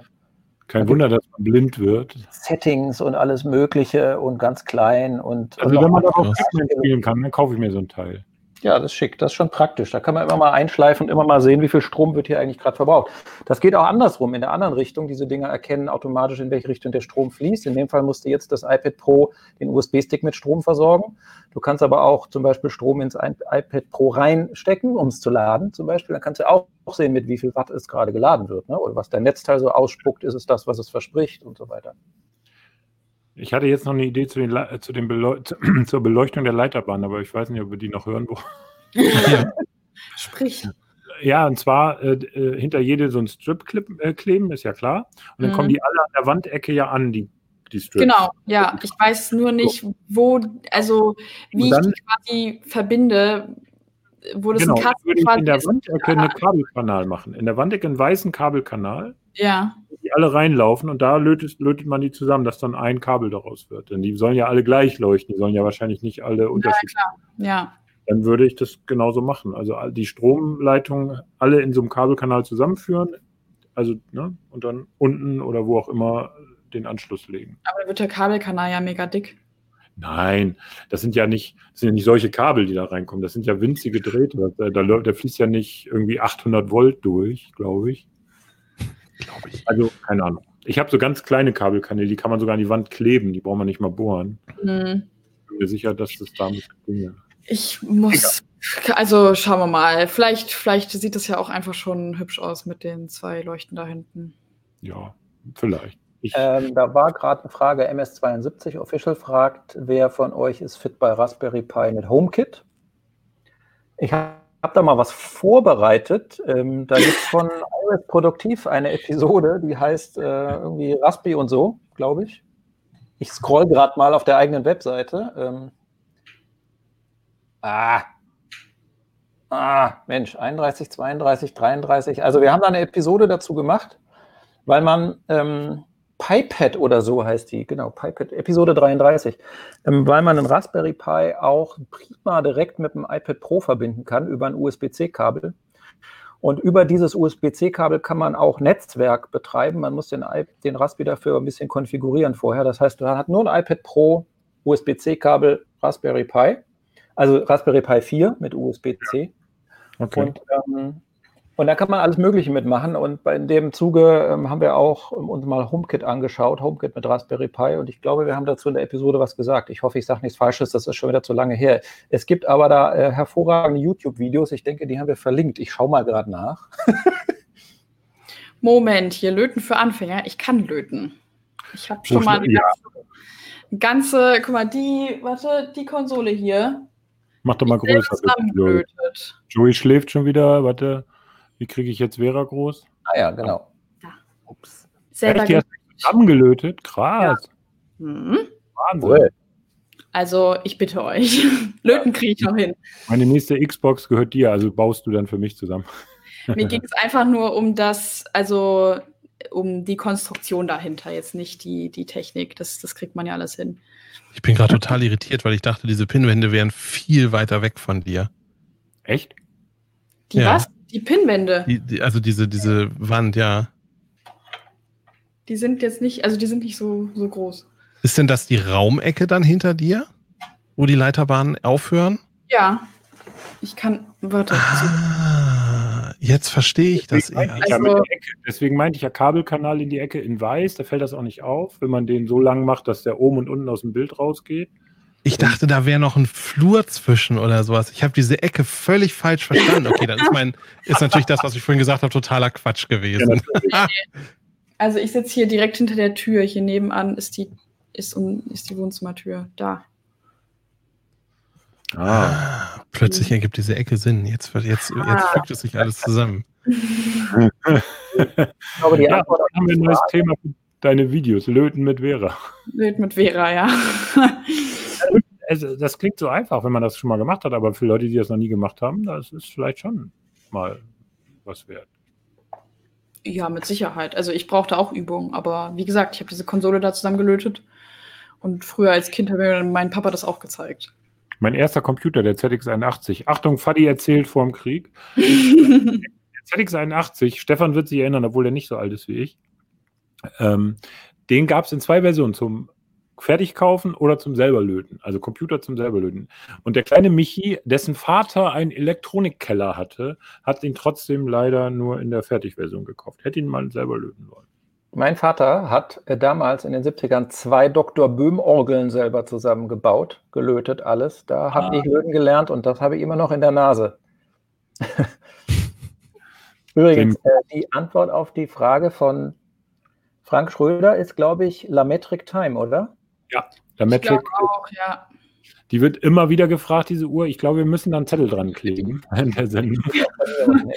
kein Wunder, dass man blind wird. Settings und alles Mögliche und ganz klein und. Also, wenn man darauf spielen kann, dann kaufe ich mir so ein Teil. Ja, das ist schick, das ist schon praktisch. Da kann man immer mal einschleifen und immer mal sehen, wie viel Strom wird hier eigentlich gerade verbraucht. Das geht auch andersrum, in der anderen Richtung. Diese Dinger erkennen automatisch, in welche Richtung der Strom fließt. In dem Fall musste jetzt das iPad Pro den USB-Stick mit Strom versorgen. Du kannst aber auch zum Beispiel Strom ins iPad Pro reinstecken, um es zu laden zum Beispiel. Dann kannst du auch sehen, mit wie viel Watt es gerade geladen wird. Ne? Oder was dein Netzteil so ausspuckt, ist es das, was es verspricht und so weiter. Ich hatte jetzt noch eine Idee zu den, zu den Beleu zur Beleuchtung der Leiterbahn, aber ich weiß nicht, ob wir die noch hören wollen. Sprich. Ja, und zwar äh, äh, hinter jede so ein Strip äh, kleben, ist ja klar. Und dann mhm. kommen die alle an der Wandecke ja an, die, die Strips. Genau, ja. Ich weiß nur nicht, wo, also wie dann, ich die quasi verbinde, wo das genau, ein Kabel würde ich in der Wandecke einen Kabelkanal machen. In der Wandecke einen weißen Kabelkanal. Ja. Die alle reinlaufen und da lötet, lötet man die zusammen, dass dann ein Kabel daraus wird. Denn die sollen ja alle gleich leuchten, die sollen ja wahrscheinlich nicht alle unterschiedlich. Ja. Ja. Dann würde ich das genauso machen. Also die Stromleitungen alle in so einem Kabelkanal zusammenführen. Also, ne, und dann unten oder wo auch immer den Anschluss legen. Aber wird der Kabelkanal ja mega dick. Nein, das sind ja nicht, das sind ja nicht solche Kabel, die da reinkommen. Das sind ja winzige Drähte. Da, da, da fließt ja nicht irgendwie 800 Volt durch, glaube ich. Glaube ich. Also, keine Ahnung. Ich habe so ganz kleine Kabelkanäle, die kann man sogar an die Wand kleben. Die braucht man nicht mal bohren. Mhm. Ich bin mir sicher, dass das damit Dinge. Ich muss, Egal. also schauen wir mal. Vielleicht, vielleicht sieht es ja auch einfach schon hübsch aus mit den zwei Leuchten da hinten. Ja, vielleicht. Ähm, da war gerade eine Frage, MS72 Official fragt, wer von euch ist fit bei Raspberry Pi mit HomeKit? Ich habe hab da mal was vorbereitet. Ähm, da gibt es von iOS Produktiv eine Episode, die heißt äh, irgendwie Raspi und so, glaube ich. Ich scroll gerade mal auf der eigenen Webseite. Ähm, ah, Ah, Mensch, 31, 32, 33. Also wir haben da eine Episode dazu gemacht, weil man ähm, PiPad oder so heißt die, genau, PiPad, Episode 33, ähm, weil man einen Raspberry Pi auch prima direkt mit dem iPad Pro verbinden kann über ein USB-C-Kabel. Und über dieses USB-C-Kabel kann man auch Netzwerk betreiben. Man muss den, den Raspberry dafür ein bisschen konfigurieren vorher. Das heißt, man hat nur ein iPad Pro, USB-C-Kabel, Raspberry Pi, also Raspberry Pi 4 mit USB-C. Okay. Und ähm, und da kann man alles Mögliche mitmachen. Und in dem Zuge ähm, haben wir auch ähm, uns mal HomeKit angeschaut, HomeKit mit Raspberry Pi. Und ich glaube, wir haben dazu in der Episode was gesagt. Ich hoffe, ich sage nichts Falsches, das ist schon wieder zu lange her. Es gibt aber da äh, hervorragende YouTube-Videos. Ich denke, die haben wir verlinkt. Ich schaue mal gerade nach. Moment, hier löten für Anfänger. Ich kann löten. Ich habe schon mal eine ganze, ganze, guck mal, die, warte, die Konsole hier Mach doch mal größer. Joey schläft schon wieder. Warte, wie kriege ich jetzt Vera groß? Ah ja, genau. Ups. Selber Echt, die hast du zusammengelötet? Krass. Mhm. Wahnsinn. Cool. Also, ich bitte euch. Löten kriege ich noch hin. Meine nächste Xbox gehört dir, also baust du dann für mich zusammen. Mir ging es einfach nur um das, also um die Konstruktion dahinter, jetzt nicht die, die Technik. Das, das kriegt man ja alles hin. Ich bin gerade total irritiert, weil ich dachte, diese Pinwände wären viel weiter weg von dir. Echt? Die Ja. was? Die Pinwände. Die, die, also diese, diese Wand, ja. Die sind jetzt nicht, also die sind nicht so, so groß. Ist denn das die Raumecke dann hinter dir, wo die Leiterbahnen aufhören? Ja. Ich kann, warte. Ah, jetzt verstehe ich das Deswegen eher. meinte ich, ja, Also- Ecke. Deswegen meinte ich ja Kabelkanal in die Ecke in weiß, da fällt das auch nicht auf, wenn man den so lang macht, dass der oben und unten aus dem Bild rausgeht. Ich dachte, da wäre noch ein Flur zwischen oder sowas. Ich habe diese Ecke völlig falsch verstanden. Okay, dann ist mein, ist natürlich das, was ich vorhin gesagt habe, totaler Quatsch gewesen. Also ich sitze hier direkt hinter der Tür. Hier nebenan ist die, ist, um, ist die Wohnzimmertür. Da. Ah. Ah, plötzlich ergibt diese Ecke Sinn. Jetzt, jetzt, jetzt Ah. fügt es sich alles zusammen. Ich glaube, die Ja, Antwort auf haben wir ein neues Thema für deine Videos. Löten mit Vera. Löt mit Vera, ja. Also, das klingt so einfach, wenn man das schon mal gemacht hat, aber für Leute, die das noch nie gemacht haben, das ist vielleicht schon mal was wert. Ja, mit Sicherheit. Also ich brauchte auch Übung, aber wie gesagt, ich habe diese Konsole da zusammengelötet. Und früher als Kind hat mir mein Papa das auch gezeigt. Mein erster Computer, der ZX81. Achtung, Fadi erzählt vor dem Krieg. Der ZX81, Stefan wird sich erinnern, obwohl er nicht so alt ist wie ich. Ähm, den gab es in zwei Versionen, zum Fertigkaufen oder zum selberlöten. Also Computer zum selberlöten. Und der kleine Michi, dessen Vater einen Elektronikkeller hatte, hat ihn trotzdem leider nur in der Fertigversion gekauft. Hätte ihn mal selber löten wollen. Mein Vater hat äh, damals in den 70ern zwei Dr. Böhm-Orgeln selber zusammengebaut, gelötet alles. Da habe Ah. ich löten gelernt und das habe ich immer noch in der Nase. Übrigens, äh, die Antwort auf die Frage von Frank Schröder ist, glaube ich, La Metric Time, oder? Der Ich Metric, auch, ja. die wird immer wieder gefragt, diese Uhr. Ich glaube, wir müssen da einen Zettel dran kleben in der Sendung.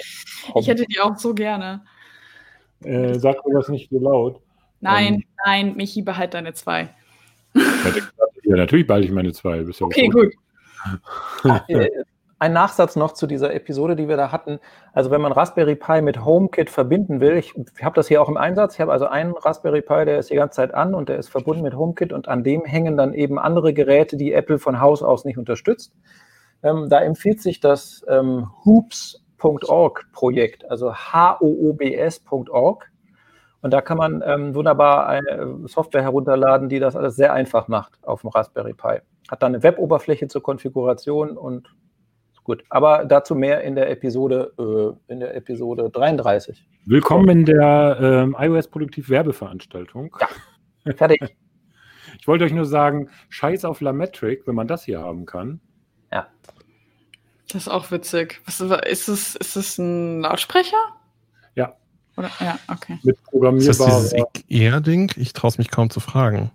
Ich hätte die auch so gerne. Äh, sag mir das nicht so laut. Nein, Ähm. nein, Michi, behalt deine zwei. Ja, natürlich behalte ich meine zwei. Bist ja Okay, gut. gut. Äh, Ein Nachsatz noch zu dieser Episode, die wir da hatten. Also wenn man Raspberry Pi mit HomeKit verbinden will, ich habe das hier auch im Einsatz. Ich habe also einen Raspberry Pi, der ist die ganze Zeit an und der ist verbunden mit HomeKit und an dem hängen dann eben andere Geräte, die Apple von Haus aus nicht unterstützt. Ähm, da empfiehlt sich das ähm, hoops.org-Projekt, also h-o-o-b-s.org. Und da kann man ähm, wunderbar eine Software herunterladen, die das alles sehr einfach macht auf dem Raspberry Pi. Hat dann eine Weboberfläche zur Konfiguration und gut. Aber dazu mehr in der Episode, äh, in der Episode 33. Willkommen in der ähm, iOS Produktiv Werbeveranstaltung. Fertig. Ich wollte euch nur sagen, scheiß auf Lametric, wenn man das hier haben kann. Das ist auch witzig. Was, ist, es, ist es ein Lautsprecher? Ja. Oder? Ja, okay. Mit Ist das dieses. Ikea-Ding? Ich traue es mich kaum zu fragen.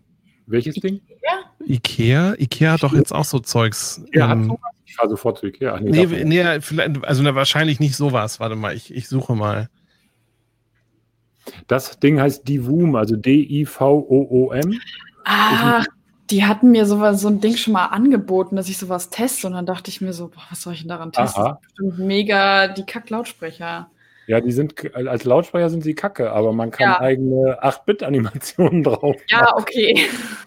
Welches Ding? Ikea? Ikea hat doch jetzt auch so Zeugs. Ja, hat ähm, sowas. Ich fahre sofort zu Ikea. Ach, nee, davon. nee, vielleicht, also na, wahrscheinlich nicht sowas. Warte mal, ich, ich suche mal. Das Ding heißt Divoom, also D-I-V-O-O-M. Ah, die hatten mir sowas, so ein Ding schon mal angeboten, dass ich sowas teste. Und dann dachte ich mir so, boah, was soll ich denn daran testen? Aha. Das ist bestimmt mega die Kack-Lautsprecher. Ja, die sind als Lautsprecher sind sie kacke, aber man kann Ja. eigene 8-Bit-Animationen drauf. Ja, okay.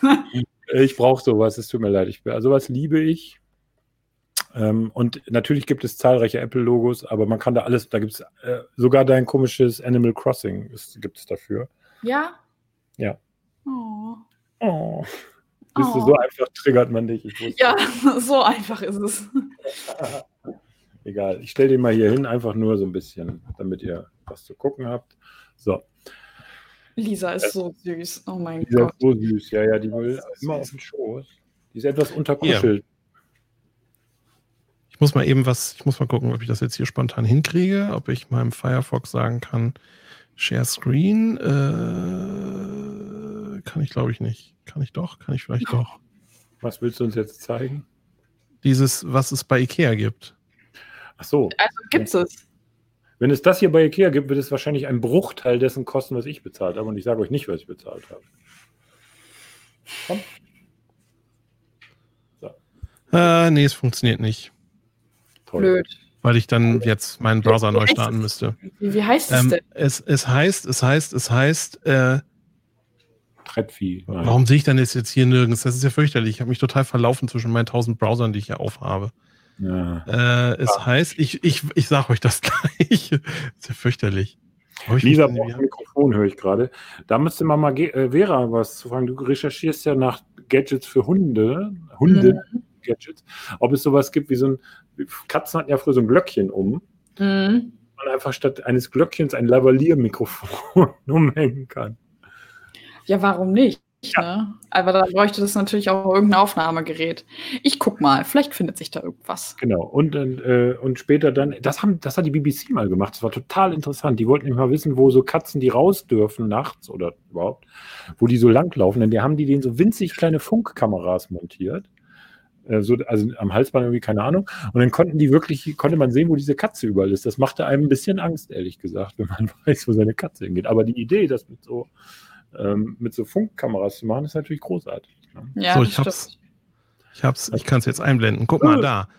Ich brauche sowas, es tut mir leid. Ich, also sowas liebe ich. Ähm, und natürlich gibt es zahlreiche Apple-Logos, aber man kann da alles, da gibt es äh, sogar dein komisches Animal Crossing gibt es dafür. Ja? Ja. Oh. Oh. Siehst du, Oh. so einfach triggert man dich. Ja, so einfach ist es. Egal, ich stelle den mal hier hin, einfach nur so ein bisschen, damit ihr was zu gucken habt. So, Lisa ist so süß. Oh mein ist Gott. so süß. Ja, ja, die will Das ist immer süß. auf den Schoß. Die ist etwas unterkuschelt. Ich muss mal eben was, ich muss mal gucken, ob ich das jetzt hier spontan hinkriege, ob ich meinem Firefox sagen kann, Share Screen. Äh, kann ich, glaube ich, nicht. Kann ich doch? Kann ich vielleicht doch. Was willst du uns jetzt zeigen? Dieses, was es bei Ikea gibt. Ach so. Also gibt es. Wenn es das hier bei Ikea gibt, wird es wahrscheinlich einen Bruchteil dessen kosten, was ich bezahlt habe. Und ich sage euch nicht, was ich bezahlt habe. Komm. Äh, nee, es funktioniert nicht. Toll. Blöd. Weil ich dann jetzt meinen Browser neu starten müsste. Wie, wie heißt es Ähm, denn? es, es heißt, es heißt, es heißt, äh, Trettvieh. Nein. warum sehe ich dann jetzt, jetzt hier nirgends? Das ist ja fürchterlich. Ich habe mich total verlaufen zwischen meinen tausend Browsern, die ich hier aufhabe. Ja. Äh, es heißt, ich, ich, ich sage euch das gleich. ist ja fürchterlich. Mich Lisa braucht ein Mikrofon, höre ich gerade. Da müsste man mal Ge- äh, Vera was zu fragen. Du recherchierst ja nach Gadgets für Hunde. Hunde-Gadgets. Ob es sowas gibt wie so ein. Katzen hatten ja früher so ein Glöckchen um. Mhm. Man einfach statt eines Glöckchens ein Lavalier-Mikrofon umhängen kann. Ja, warum nicht? Ne? Aber da bräuchte das natürlich auch irgendein Aufnahmegerät. Ich guck mal, vielleicht findet sich da irgendwas. Genau. Und, äh, und später dann, das, haben, das hat die BBC mal gemacht. Das war total interessant. Die wollten mal wissen, wo so Katzen, die raus dürfen nachts oder überhaupt, wo die so langlaufen. Denn die haben die denen so winzig kleine Funkkameras montiert. Äh, so, also am Halsband irgendwie, keine Ahnung. Und dann konnten die wirklich, konnte man sehen, wo diese Katze überall ist. Das machte einem ein bisschen Angst, ehrlich gesagt, wenn man weiß, wo seine Katze hingeht. Aber die Idee, das mit so, ähm, mit so Funkkameras zu machen, ist natürlich großartig. Ne? Ja, So, ich hab's. stimmt. Ich hab's, ich kann es jetzt einblenden. Guck mal da.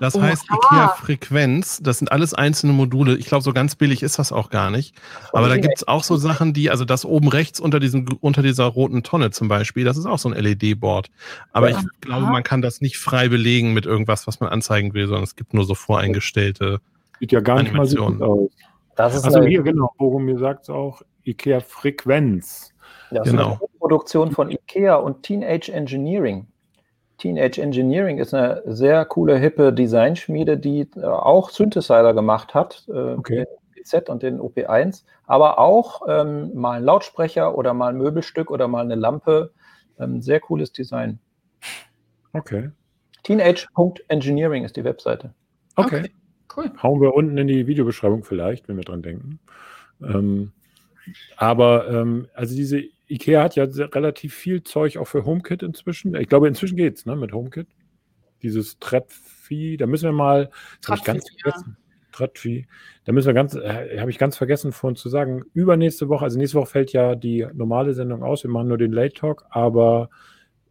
Das Oh, heißt ah. IKEA Frequenz. Das sind alles einzelne Module. Ich glaube, so ganz billig ist das auch gar nicht. Aber da gibt's auch so Sachen, die, also das oben rechts unter, diesem, unter dieser roten Tonne zum Beispiel, das ist auch so ein LED-Board. Aber Ja. ich glaube, man kann das nicht frei belegen mit irgendwas, was man anzeigen will, sondern es gibt nur so voreingestellte. Sieht ja gar nicht mal so gut aus. Das ist Also hier, genau, Boromir sagt es auch, IKEA Das ist genau. eine Produktion von IKEA und Teenage Engineering. Teenage Engineering ist eine sehr coole, hippe Designschmiede, die äh, auch Synthesizer gemacht hat, äh, Okay. den PZ und den OP1, aber auch ähm, mal ein Lautsprecher oder mal ein Möbelstück oder mal eine Lampe. Ähm, sehr cooles Design. Okay. Teenage.engineering ist die Webseite. Okay. Okay. Cool. Hauen wir unten in die Videobeschreibung vielleicht, wenn wir dran denken. Ähm, aber ähm, also diese IKEA hat ja relativ viel Zeug auch für HomeKit inzwischen. Ich glaube, inzwischen geht's, ne, mit HomeKit. Dieses Trettvieh, da müssen wir mal, das habe ich ganz ja. vergessen. Trettvieh. Da müssen wir ganz, äh, habe ich ganz vergessen vorhin zu sagen, übernächste Woche, also nächste Woche fällt ja die normale Sendung aus, wir machen nur den Late Talk, aber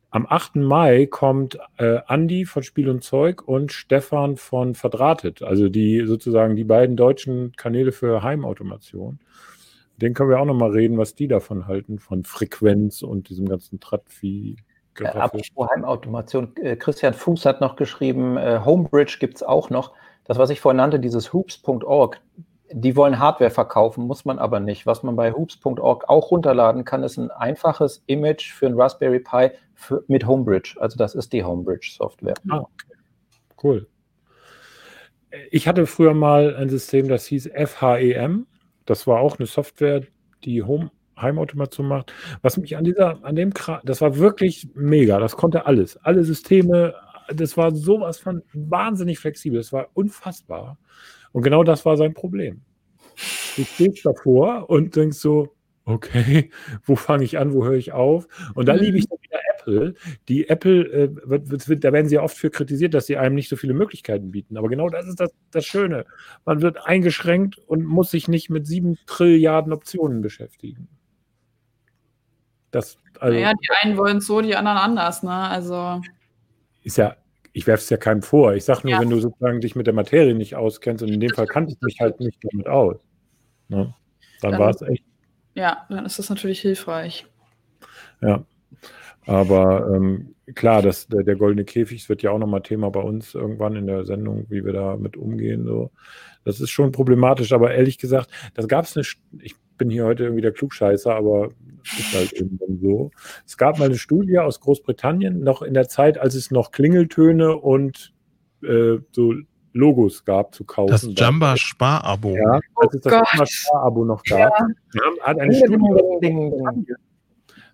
am 8. Mai kommt äh, Andi von Spiel und Zeug und Stefan von Verdrahtet, also die sozusagen die beiden deutschen Kanäle für Heimautomation. Den können wir auch nochmal reden, was die davon halten, von Frequenz und diesem ganzen Trattvieh. Äh, apropos Heimautomation, äh, Christian Fuß hat noch geschrieben, äh, Homebridge gibt es auch noch. Das, was ich vorhin nannte, dieses hoops.org, die wollen Hardware verkaufen, muss man aber nicht. Was man bei hoops.org auch runterladen kann, ist ein einfaches Image für ein Raspberry Pi für, mit Homebridge. Also das ist die Homebridge-Software. Ah, okay. Cool. Ich hatte früher mal ein System, das hieß FHEM. Das war auch eine Software, die Home Heimautomation macht. Was mich an dieser, an dem Kram, das war wirklich mega. Das konnte alles. Alle Systeme, das war sowas von wahnsinnig flexibel. Das war unfassbar. Und genau das war sein Problem. Du stehst davor und denkst so, okay, wo fange ich an, wo höre ich auf? Und da Mhm. liebe ich wieder Apple. Die Apple, äh, wird, wird, da werden sie ja oft für kritisiert, dass sie einem nicht so viele Möglichkeiten bieten. Aber genau das ist das, das Schöne. Man wird eingeschränkt und muss sich nicht mit sieben Trilliarden Optionen beschäftigen. Das also, naja, die einen wollen es so, die anderen anders, ne? Also, ist ja, ich werfe es ja keinem vor. Ich sage nur, Ja. wenn du sozusagen dich mit der Materie nicht auskennst, und in dem Fall kannte ich mich halt nicht damit aus. Ne? Dann Dann- war es echt ja, dann ist das natürlich hilfreich. Ja, aber ähm, klar, das, der, der goldene Käfig wird ja auch nochmal Thema bei uns irgendwann in der Sendung, wie wir damit umgehen. So. Das ist schon problematisch, aber ehrlich gesagt, das gab es eine, St- ich bin hier heute irgendwie der Klugscheißer, aber ist halt eben so. Es gab mal eine Studie aus Großbritannien, noch in der Zeit, als es noch Klingeltöne und äh, so Logos gab zu kaufen. Das Jamba Spar-Abo. Ja, als es das Gott. Jamba Spar-Abo noch gab. Ja. Hat eine Studie ding, ding, ding, ding.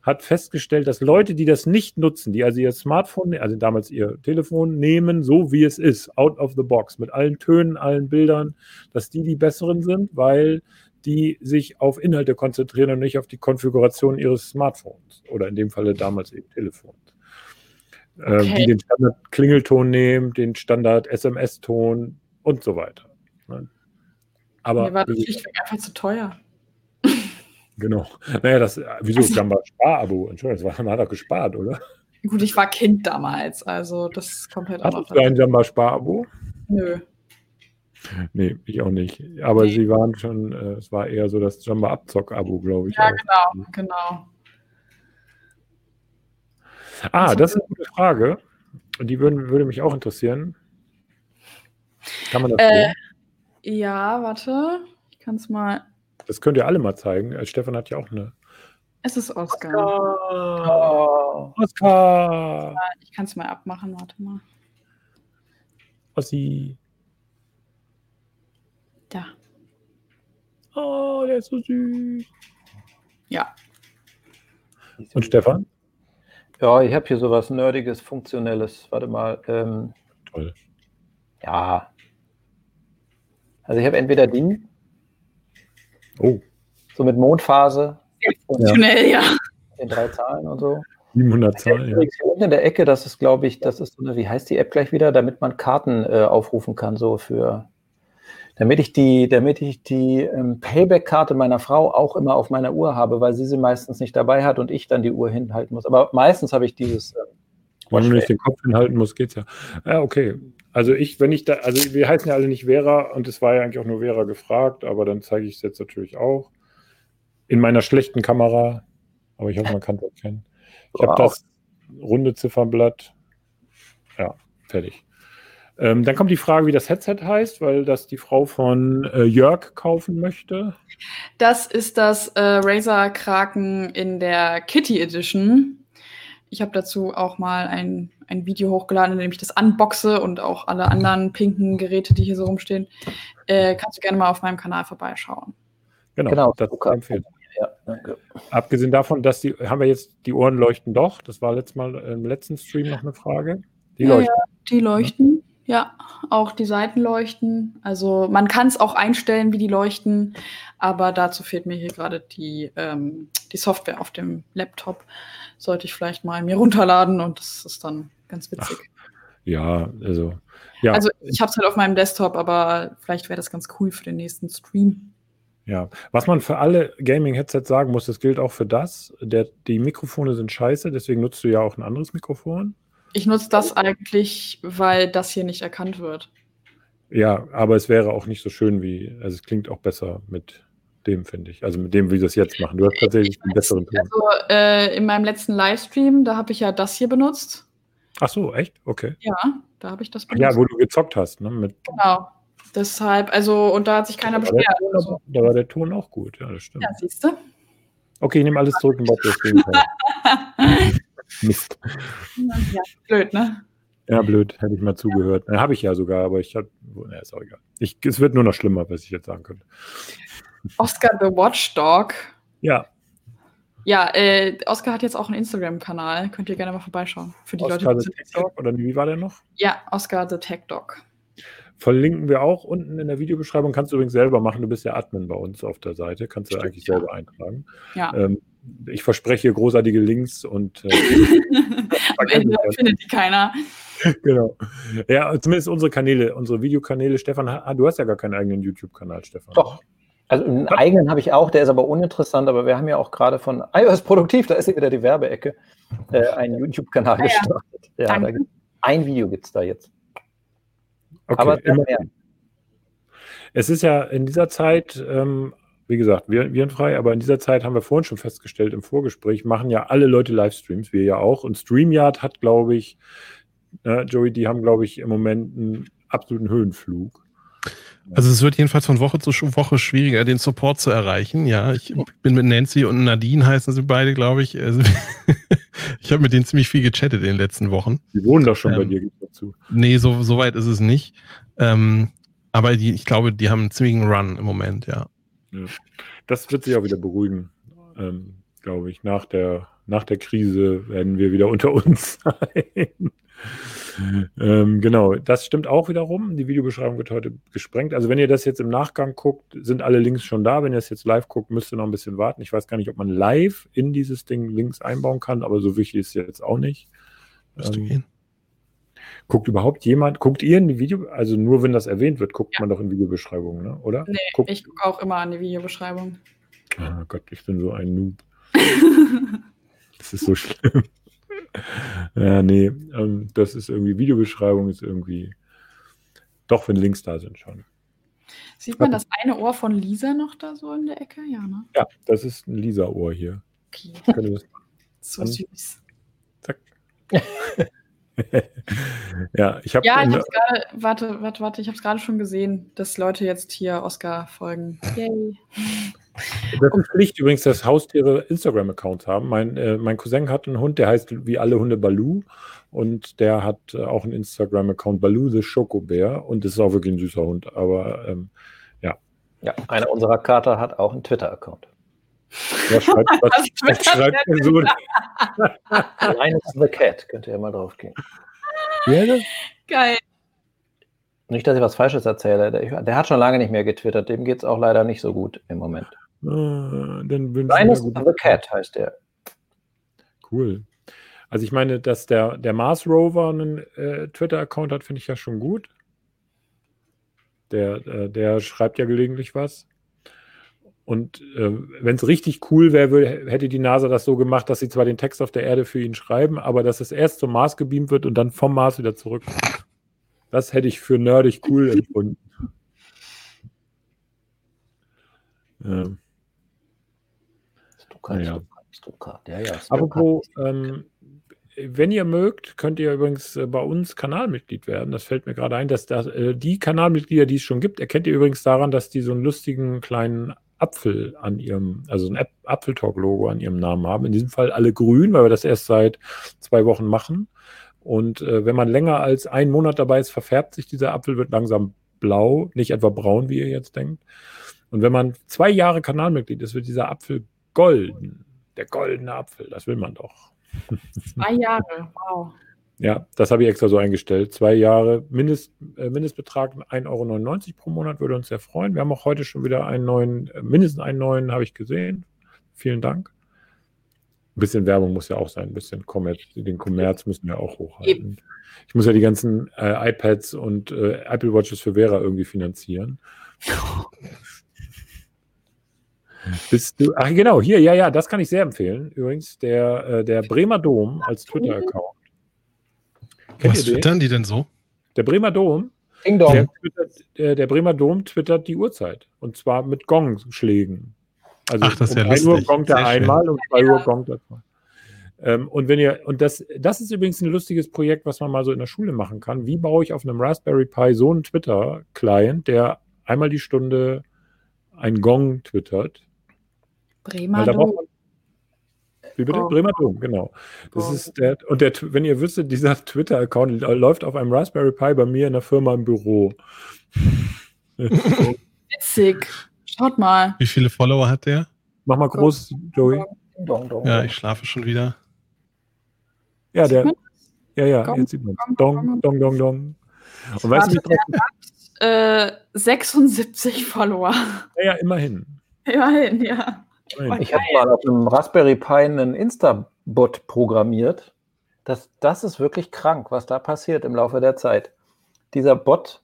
Hat festgestellt, dass Leute, die das nicht nutzen, die also ihr Smartphone, also damals ihr Telefon nehmen, so wie es ist, out of the box, mit allen Tönen, allen Bildern, dass die die besseren sind, weil die sich auf Inhalte konzentrieren und nicht auf die Konfiguration ihres Smartphones oder in dem Falle damals eben Telefons. äh, okay. die den Standard-Klingelton nehmen, den Standard-SMS-Ton und so weiter. Ne? Aber Mir war das schlichtweg einfach zu teuer. Genau. Naja, das, wieso? Also, Jamba Spar-Abo. Entschuldigung, das war, man hat doch gespart, oder? Gut, ich war Kind damals, also das kommt halt auch noch. du ein Jamba Spar-Abo? Nö. Nee, ich auch nicht. Aber nee. sie waren schon, äh, es war eher so das Jamba Abzock-Abo, glaube ich. Ja, auch. genau, genau. Ah, also, das ist eine gute Frage. Die würden, würde mich auch interessieren. Kann man das äh, sehen? Ja, warte. Ich kann es mal. Das könnt ihr alle mal zeigen. Äh, Stefan hat ja auch eine. Es ist Oscar. Oscar! Oscar. Ich kann es mal abmachen, warte mal. Ossi. Da. Oh, der ist so süß. Ja. Und Stefan? Ja, ich habe hier sowas Nerdiges, Funktionelles. Warte mal. Ähm, Toll. Ja. Also ich habe entweder die. Oh. So mit Mondphase. Funktionell, ja. ja. In drei Zahlen und so. 700 Zahlen, ja. Unten in der Ecke, das ist, glaube ich, das ist so eine, wie heißt die App gleich wieder, damit man Karten äh, aufrufen kann, so für damit ich die, damit ich die ähm, Payback-Karte meiner Frau auch immer auf meiner Uhr habe, weil sie sie meistens nicht dabei hat und ich dann die Uhr hinhalten muss. Aber meistens habe ich dieses. Ähm, wenn du nicht den Kopf hinhalten musst, geht's ja. Ja, okay. Also ich, wenn ich da, also wir heißen ja alle nicht Vera und es war ja eigentlich auch nur Vera gefragt, aber dann zeige ich es jetzt natürlich auch. In meiner schlechten Kamera, aber ich hoffe, man kann es erkennen. Ich wow. habe das runde Ziffernblatt. Ja, fertig. Ähm, dann kommt die Frage, wie das Headset heißt, weil das die Frau von äh, Jörg kaufen möchte. Das ist das äh, Razer Kraken in der Kitty Edition. Ich habe dazu auch mal ein, ein Video hochgeladen, in dem ich das unboxe und auch alle anderen pinken Geräte, die hier so rumstehen. Äh, kannst du gerne mal auf meinem Kanal vorbeischauen. Genau, genau das okay. empfehlen. Ja, Abgesehen davon, dass die, haben wir jetzt die Ohren leuchten doch. Das war letztes Mal im letzten Stream noch eine Frage. Die ja, leuchten. Ja, die leuchten. Ja, auch die Seiten leuchten. Also man kann es auch einstellen, wie die leuchten, aber dazu fehlt mir hier gerade die, ähm, die Software auf dem Laptop. Sollte ich vielleicht mal mir runterladen und das ist dann ganz witzig. Ach, ja, also. Ja. Also ich habe es halt auf meinem Desktop, aber vielleicht wäre das ganz cool für den nächsten Stream. Ja, was man für alle Gaming-Headsets sagen muss, das gilt auch für das. Der, die Mikrofone sind scheiße, deswegen nutzt du ja auch ein anderes Mikrofon. Ich nutze das eigentlich, weil das hier nicht erkannt wird. Ja, aber es wäre auch nicht so schön wie, also es klingt auch besser mit dem, finde ich. Also mit dem, wie sie es jetzt machen. Du hast tatsächlich einen besseren Ton. Also äh, in meinem letzten Livestream, da habe ich ja das hier benutzt. Ach so, echt? Okay. Ja, da habe ich das benutzt. Ja, wo du gezockt hast, ne? Mit genau. Deshalb, also, und da hat sich keiner beschwert. Also. Da war der Ton auch gut, ja, das stimmt. Ja, siehst du? Okay, ich nehme alles zurück und baue das Gegenteil. Mist. Ja, blöd, ne? Ja, blöd, hätte ich mal zugehört. Ja, habe ich ja sogar, aber ich habe, na, ist auch egal. Ich, es wird nur noch schlimmer, was ich jetzt sagen könnte. Oscar the Watchdog. Ja. Ja, äh, Oscar hat jetzt auch einen Instagram-Kanal. Könnt ihr gerne mal vorbeischauen. Für die Oscar Leute, die the Tech Dog, oder wie war der noch? Ja, Oscar the Tech Dog. Verlinken wir auch unten in der Videobeschreibung. Kannst du übrigens selber machen. Du bist ja Admin bei uns auf der Seite. Kannst du Stimmt, eigentlich selber eintragen. Ja. Ähm, ich verspreche großartige Links und äh, am Ende findet die keiner. Genau. Ja, zumindest unsere Kanäle, unsere Videokanäle. Stefan, du hast ja gar keinen eigenen YouTube-Kanal, Stefan. Doch. Also einen eigenen habe ich auch, der ist aber uninteressant, aber wir haben ja auch gerade von iOS Produktiv, da ist wieder die Werbeecke, äh, einen YouTube-Kanal ah, gestartet. Ja, ja ein Video gibt es da jetzt. Okay, aber. Es ist ja in dieser Zeit ähm, wie gesagt, virenfrei, aber in dieser Zeit haben wir vorhin schon festgestellt im Vorgespräch, machen ja alle Leute Livestreams, wir ja auch. Und StreamYard hat, glaube ich, äh, Joey, die haben, glaube ich, im Moment einen absoluten Höhenflug. Also es wird jedenfalls von Woche zu Woche schwieriger, den Support zu erreichen. Ja, ich bin mit Nancy und Nadine heißen sie beide, glaube ich. Also ich habe mit denen ziemlich viel gechattet in den letzten Wochen. Die wohnen doch schon ähm, bei dir, gibt dazu. Nee, so, so weit ist es nicht. Ähm, aber die, ich glaube, die haben einen ziemlichen Run im Moment, ja. Ja. Das wird sich auch wieder beruhigen, ähm, glaube ich. Nach der, nach der Krise werden wir wieder unter uns sein. ähm, genau, das stimmt auch wiederum. Die Videobeschreibung wird heute gesprengt. Also wenn ihr das jetzt im Nachgang guckt, sind alle Links schon da. Wenn ihr es jetzt live guckt, müsst ihr noch ein bisschen warten. Ich weiß gar nicht, ob man live in dieses Ding Links einbauen kann, aber so wichtig ist es jetzt auch nicht. Müsste ähm, gehen. Guckt überhaupt jemand, guckt ihr in die Video, also nur wenn das erwähnt wird, guckt ja. man doch in Videobeschreibungen, ne? oder? Nee, guckt. ich gucke auch immer an die Videobeschreibung. Oh Gott, ich bin so ein Noob. das ist so schlimm. ja, nee, ähm, das ist irgendwie, Videobeschreibung ist irgendwie, doch, wenn Links da sind schon. Sieht man das eine Ohr von Lisa noch da so in der Ecke? Ja, ne? Ja, das ist ein Lisa-Ohr hier. Okay. so süß. Zack. ja, ich habe. Ja, ich hab's gerade, warte, warte, warte, ich habe es gerade schon gesehen, dass Leute jetzt hier Oscar folgen. Yay. Das ist Pflicht übrigens, dass Haustiere Instagram-Accounts haben. Mein, äh, mein Cousin hat einen Hund, der heißt wie alle Hunde Baloo. Und der hat äh, auch einen Instagram-Account, Baloo the Schokobär. Und das ist auch wirklich ein süßer Hund. Aber ähm, ja. Ja, einer unserer Kater hat auch einen Twitter-Account. Ja, schreibt, was, was schreibt der so? Line is the Cat, könnt ihr ja mal drauf gehen. Ja, Geil. Nicht, dass ich was Falsches erzähle. Der, der hat schon lange nicht mehr getwittert. Dem geht es auch leider nicht so gut im Moment. Ah, dann Line is the Cat heißt der. Cool. Also ich meine, dass der, der Mars Rover einen äh, Twitter-Account hat, finde ich ja schon gut. Der, äh, der schreibt ja gelegentlich was. Und äh, wenn es richtig cool wäre, hätte die NASA das so gemacht, dass sie zwar den Text auf der Erde für ihn schreiben, aber dass es erst zum Mars gebeamt wird und dann vom Mars wieder zurück. Das hätte ich für nerdig cool empfunden. Ja. Stuttgart, ja. Stuttgart, ja, ja. Apropos, ähm, wenn ihr mögt, könnt ihr übrigens äh, bei uns Kanalmitglied werden. Das fällt mir gerade ein, dass das, äh, die Kanalmitglieder, die es schon gibt, erkennt ihr übrigens daran, dass die so einen lustigen kleinen Apfel an ihrem, also ein Apfeltalk-Logo an ihrem Namen haben. In diesem Fall alle grün, weil wir das erst seit zwei Wochen machen. Und äh, wenn man länger als einen Monat dabei ist, verfärbt sich dieser Apfel, wird langsam blau, nicht etwa braun, wie ihr jetzt denkt. Und wenn man zwei Jahre Kanalmitglied ist, wird dieser Apfel golden. Der goldene Apfel, das will man doch. Zwei Jahre, wow. Ja, das habe ich extra so eingestellt. Zwei Jahre, Mindest, äh, Mindestbetrag 1,99 Euro pro Monat würde uns sehr freuen. Wir haben auch heute schon wieder einen neuen, äh, mindestens einen neuen habe ich gesehen. Vielen Dank. Ein bisschen Werbung muss ja auch sein, ein bisschen Kommerz, den Kommerz müssen wir auch hochhalten. Ich muss ja die ganzen äh, iPads und äh, Apple Watches für Vera irgendwie finanzieren. Bist du, ach genau, hier, ja, ja, das kann ich sehr empfehlen. Übrigens, der, äh, der Bremer Dom als Twitter-Account. Was twittern die denn so? Der Bremer Dom. Ding Dong. Der, der, der, Bremer Dom twittert die Uhrzeit. Und zwar mit Gong-Schlägen. Also Ach, das ist um ja 1 Uhr gongt er einmal und 2 Uhr gongt er ähm, und wenn ihr, und das, das ist übrigens ein lustiges Projekt, was man mal so in der Schule machen kann. Wie baue ich auf einem Raspberry Pi so einen Twitter-Client, der einmal die Stunde ein Gong twittert? Bremer Dom. Wie bitte? Oh. Bremer Dom, genau. Das oh. ist der, und der, wenn ihr wüsstet, dieser Twitter-Account läuft auf einem Raspberry Pi bei mir in der Firma im Büro. Witzig. Schaut mal. Wie viele Follower hat der? Mach mal groß, Joey. Ja, ich schlafe schon wieder. Ja, der. Ja, ja, Gong, jetzt sieht man Dong, dong, dong, dong. Und weißt du, äh, 76 Follower. Ja, ja, immerhin. Immerhin, ja. Ich habe mal auf einem Raspberry Pi einen Insta-Bot programmiert. Das, das ist wirklich krank, was da passiert im Laufe der Zeit. Dieser Bot,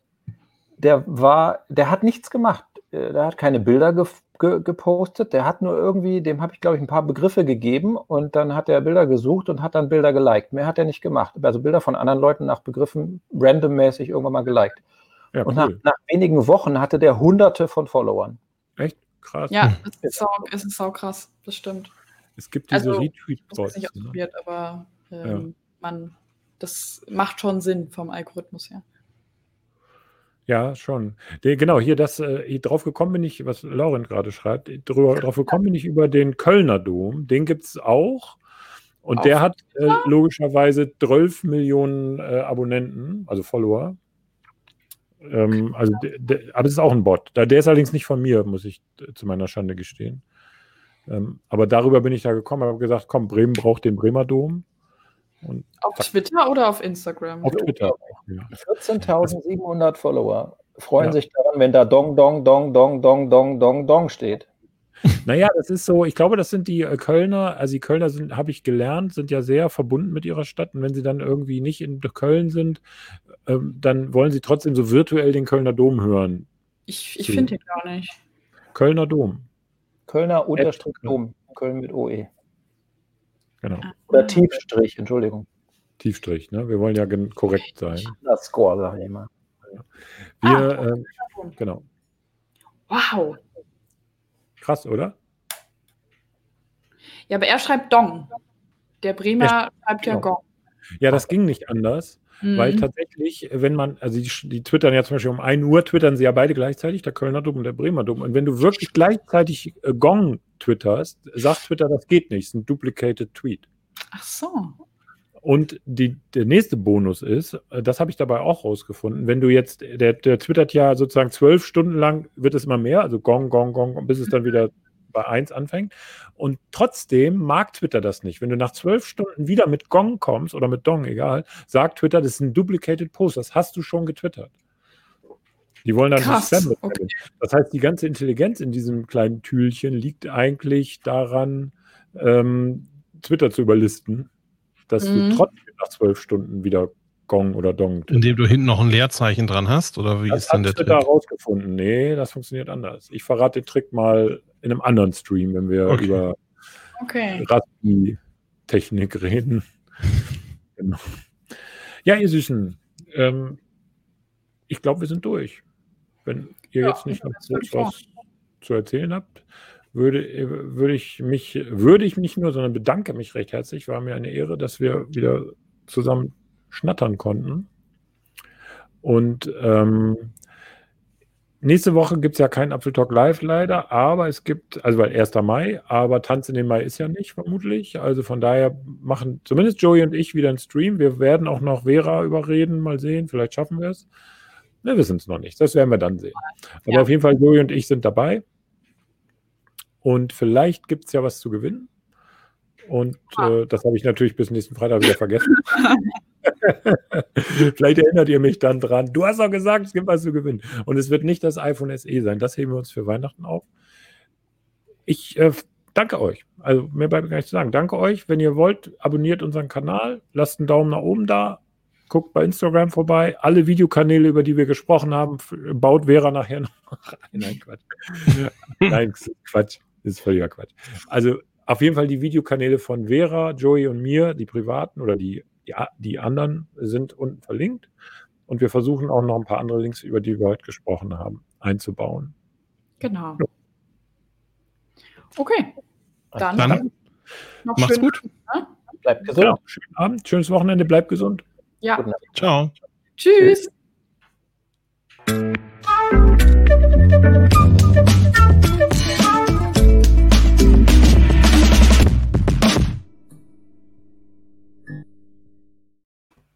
der war, der hat nichts gemacht. Äh, der hat keine Bilder ge ge gepostet. Der hat nur irgendwie, dem habe ich, glaube ich, ein paar Begriffe gegeben und dann hat er Bilder gesucht und hat dann Bilder geliked. Mehr hat er nicht gemacht. Also Bilder von anderen Leuten nach Begriffen randommäßig irgendwann mal geliked. Ja, und cool. nach, nach wenigen Wochen hatte der hunderte von Followern. Echt? Krass. Ja, es ist sau, es ist sau krass, das stimmt. Es gibt diese also, Retweet-Bots. Ich nicht ne? ausprobiert, ne? aber ähm, ja. man, das macht schon Sinn vom Algorithmus her. Ja, schon. Der, genau, hier das, äh, drauf gekommen bin ich, was Lauren gerade schreibt, drüber, drauf gekommen bin ich über den Kölner Dom. Den gibt es auch. Und Auf der hat äh, logischerweise 12 Millionen äh, Abonnenten, also Follower. Ähm, also, aber es ist auch ein Bot. Der ist allerdings nicht von mir, muss ich zu meiner Schande gestehen. Ähm, aber darüber bin ich da gekommen, habe gesagt, komm, Bremen braucht den Bremer Dom. Und auf Twitter oder auf Instagram? Auf Twitter. Ja. 14.700 Follower freuen ja. sich daran, wenn da Dong, Dong, Dong, Dong, Dong, Dong, Dong, Dong steht. Naja, das ist so, ich glaube, das sind die äh, Kölner, also die Kölner sind, habe ich gelernt, sind ja sehr verbunden mit ihrer Stadt. Und wenn sie dann irgendwie nicht in Köln sind, ähm, dann wollen sie trotzdem so virtuell den Kölner Dom hören. Ich, ich finde den gar nicht. Kölner Dom. Kölner Unterstrich Dom. Köln mit OE. Genau. Oder Tiefstrich, Entschuldigung. Tiefstrich, ne? Wir wollen ja korrekt sein. Das Score, sag ich immer. Wir, ah, ähm, genau. Wow. Krass, oder? Ja, aber er schreibt Dong. Der Bremer er schreibt ja Gong. Ja, das ging nicht anders. Mhm. Weil tatsächlich, wenn man, also die, die, twittern ja zum Beispiel um 1 Uhr, twittern sie ja beide gleichzeitig, der Kölner Dom und der Bremer Dom. Und wenn du wirklich gleichzeitig äh, Gong twitterst, sagt Twitter, das geht nicht, das ist ein duplicated Tweet. Ach so. Und die, der nächste Bonus ist, äh, das habe ich dabei auch rausgefunden, wenn du jetzt, der, der twittert ja sozusagen zwölf Stunden lang, wird es immer mehr, also Gong, Gong, Gong, bis es dann wieder bei 1 anfängt. Und trotzdem mag Twitter das nicht. Wenn du nach zwölf Stunden wieder mit Gong kommst oder mit Dong, egal, sagt Twitter, das ist ein duplicated Post. Das hast du schon getwittert. Die wollen dann Krass, Spam okay. Das heißt, die ganze Intelligenz in diesem kleinen Tühlchen liegt eigentlich daran, ähm, Twitter zu überlisten, dass Mhm. du trotzdem nach zwölf Stunden wieder Gong oder Dong Indem du hinten noch ein Leerzeichen dran hast? Oder wie das ist denn hat der Trick? herausgefunden. Nee, das funktioniert anders. Ich verrate den Trick mal in einem anderen Stream, wenn wir Okay. über Okay. Raspi-Technik reden. genau. Ja, ihr Süßen, ähm, ich glaube, wir sind durch. Wenn ihr Ja, jetzt nicht noch das was zu erzählen habt, würde, würde ich mich, würde ich nicht nur, sondern bedanke mich recht herzlich. War mir eine Ehre, dass wir wieder zusammen schnattern konnten. Und ähm, nächste Woche gibt es ja keinen Apfeltalk Live leider, aber es gibt, also weil 1. Mai, aber Tanz in den Mai ist ja nicht, vermutlich. Also von daher machen zumindest Joey und ich wieder einen Stream. Wir werden auch noch Vera überreden, mal sehen, vielleicht schaffen wir es. Wir wissen es noch nicht, das werden wir dann sehen. Aber Ja. auf jeden Fall, Joey und ich sind dabei. Und vielleicht gibt es ja was zu gewinnen. Und äh, das habe ich natürlich bis nächsten Freitag wieder vergessen. Vielleicht erinnert ihr mich dann dran. Du hast doch gesagt, es gibt was zu gewinnen. Und es wird nicht das iPhone SE sein. Das heben wir uns für Weihnachten auf. Ich äh, danke euch. Also mehr bleibt mir gar nicht zu sagen. Danke euch. Wenn ihr wollt, abonniert unseren Kanal, lasst einen Daumen nach oben da, guckt bei Instagram vorbei. Alle Videokanäle, über die wir gesprochen haben, baut Vera nachher noch rein. Nein, Quatsch. Nein, Quatsch. Das ist völliger Quatsch. Also auf jeden Fall die Videokanäle von Vera, Joey und mir, die privaten oder die, die, die anderen, sind unten verlinkt. Und wir versuchen auch noch ein paar andere Links, über die wir heute gesprochen haben, einzubauen. Genau. Okay. Dann, Dann noch Macht's schön. gut. Bleibt gesund. Genau. Schönen Abend, schönes Wochenende, bleibt gesund. Ja. Ciao. Tschüss.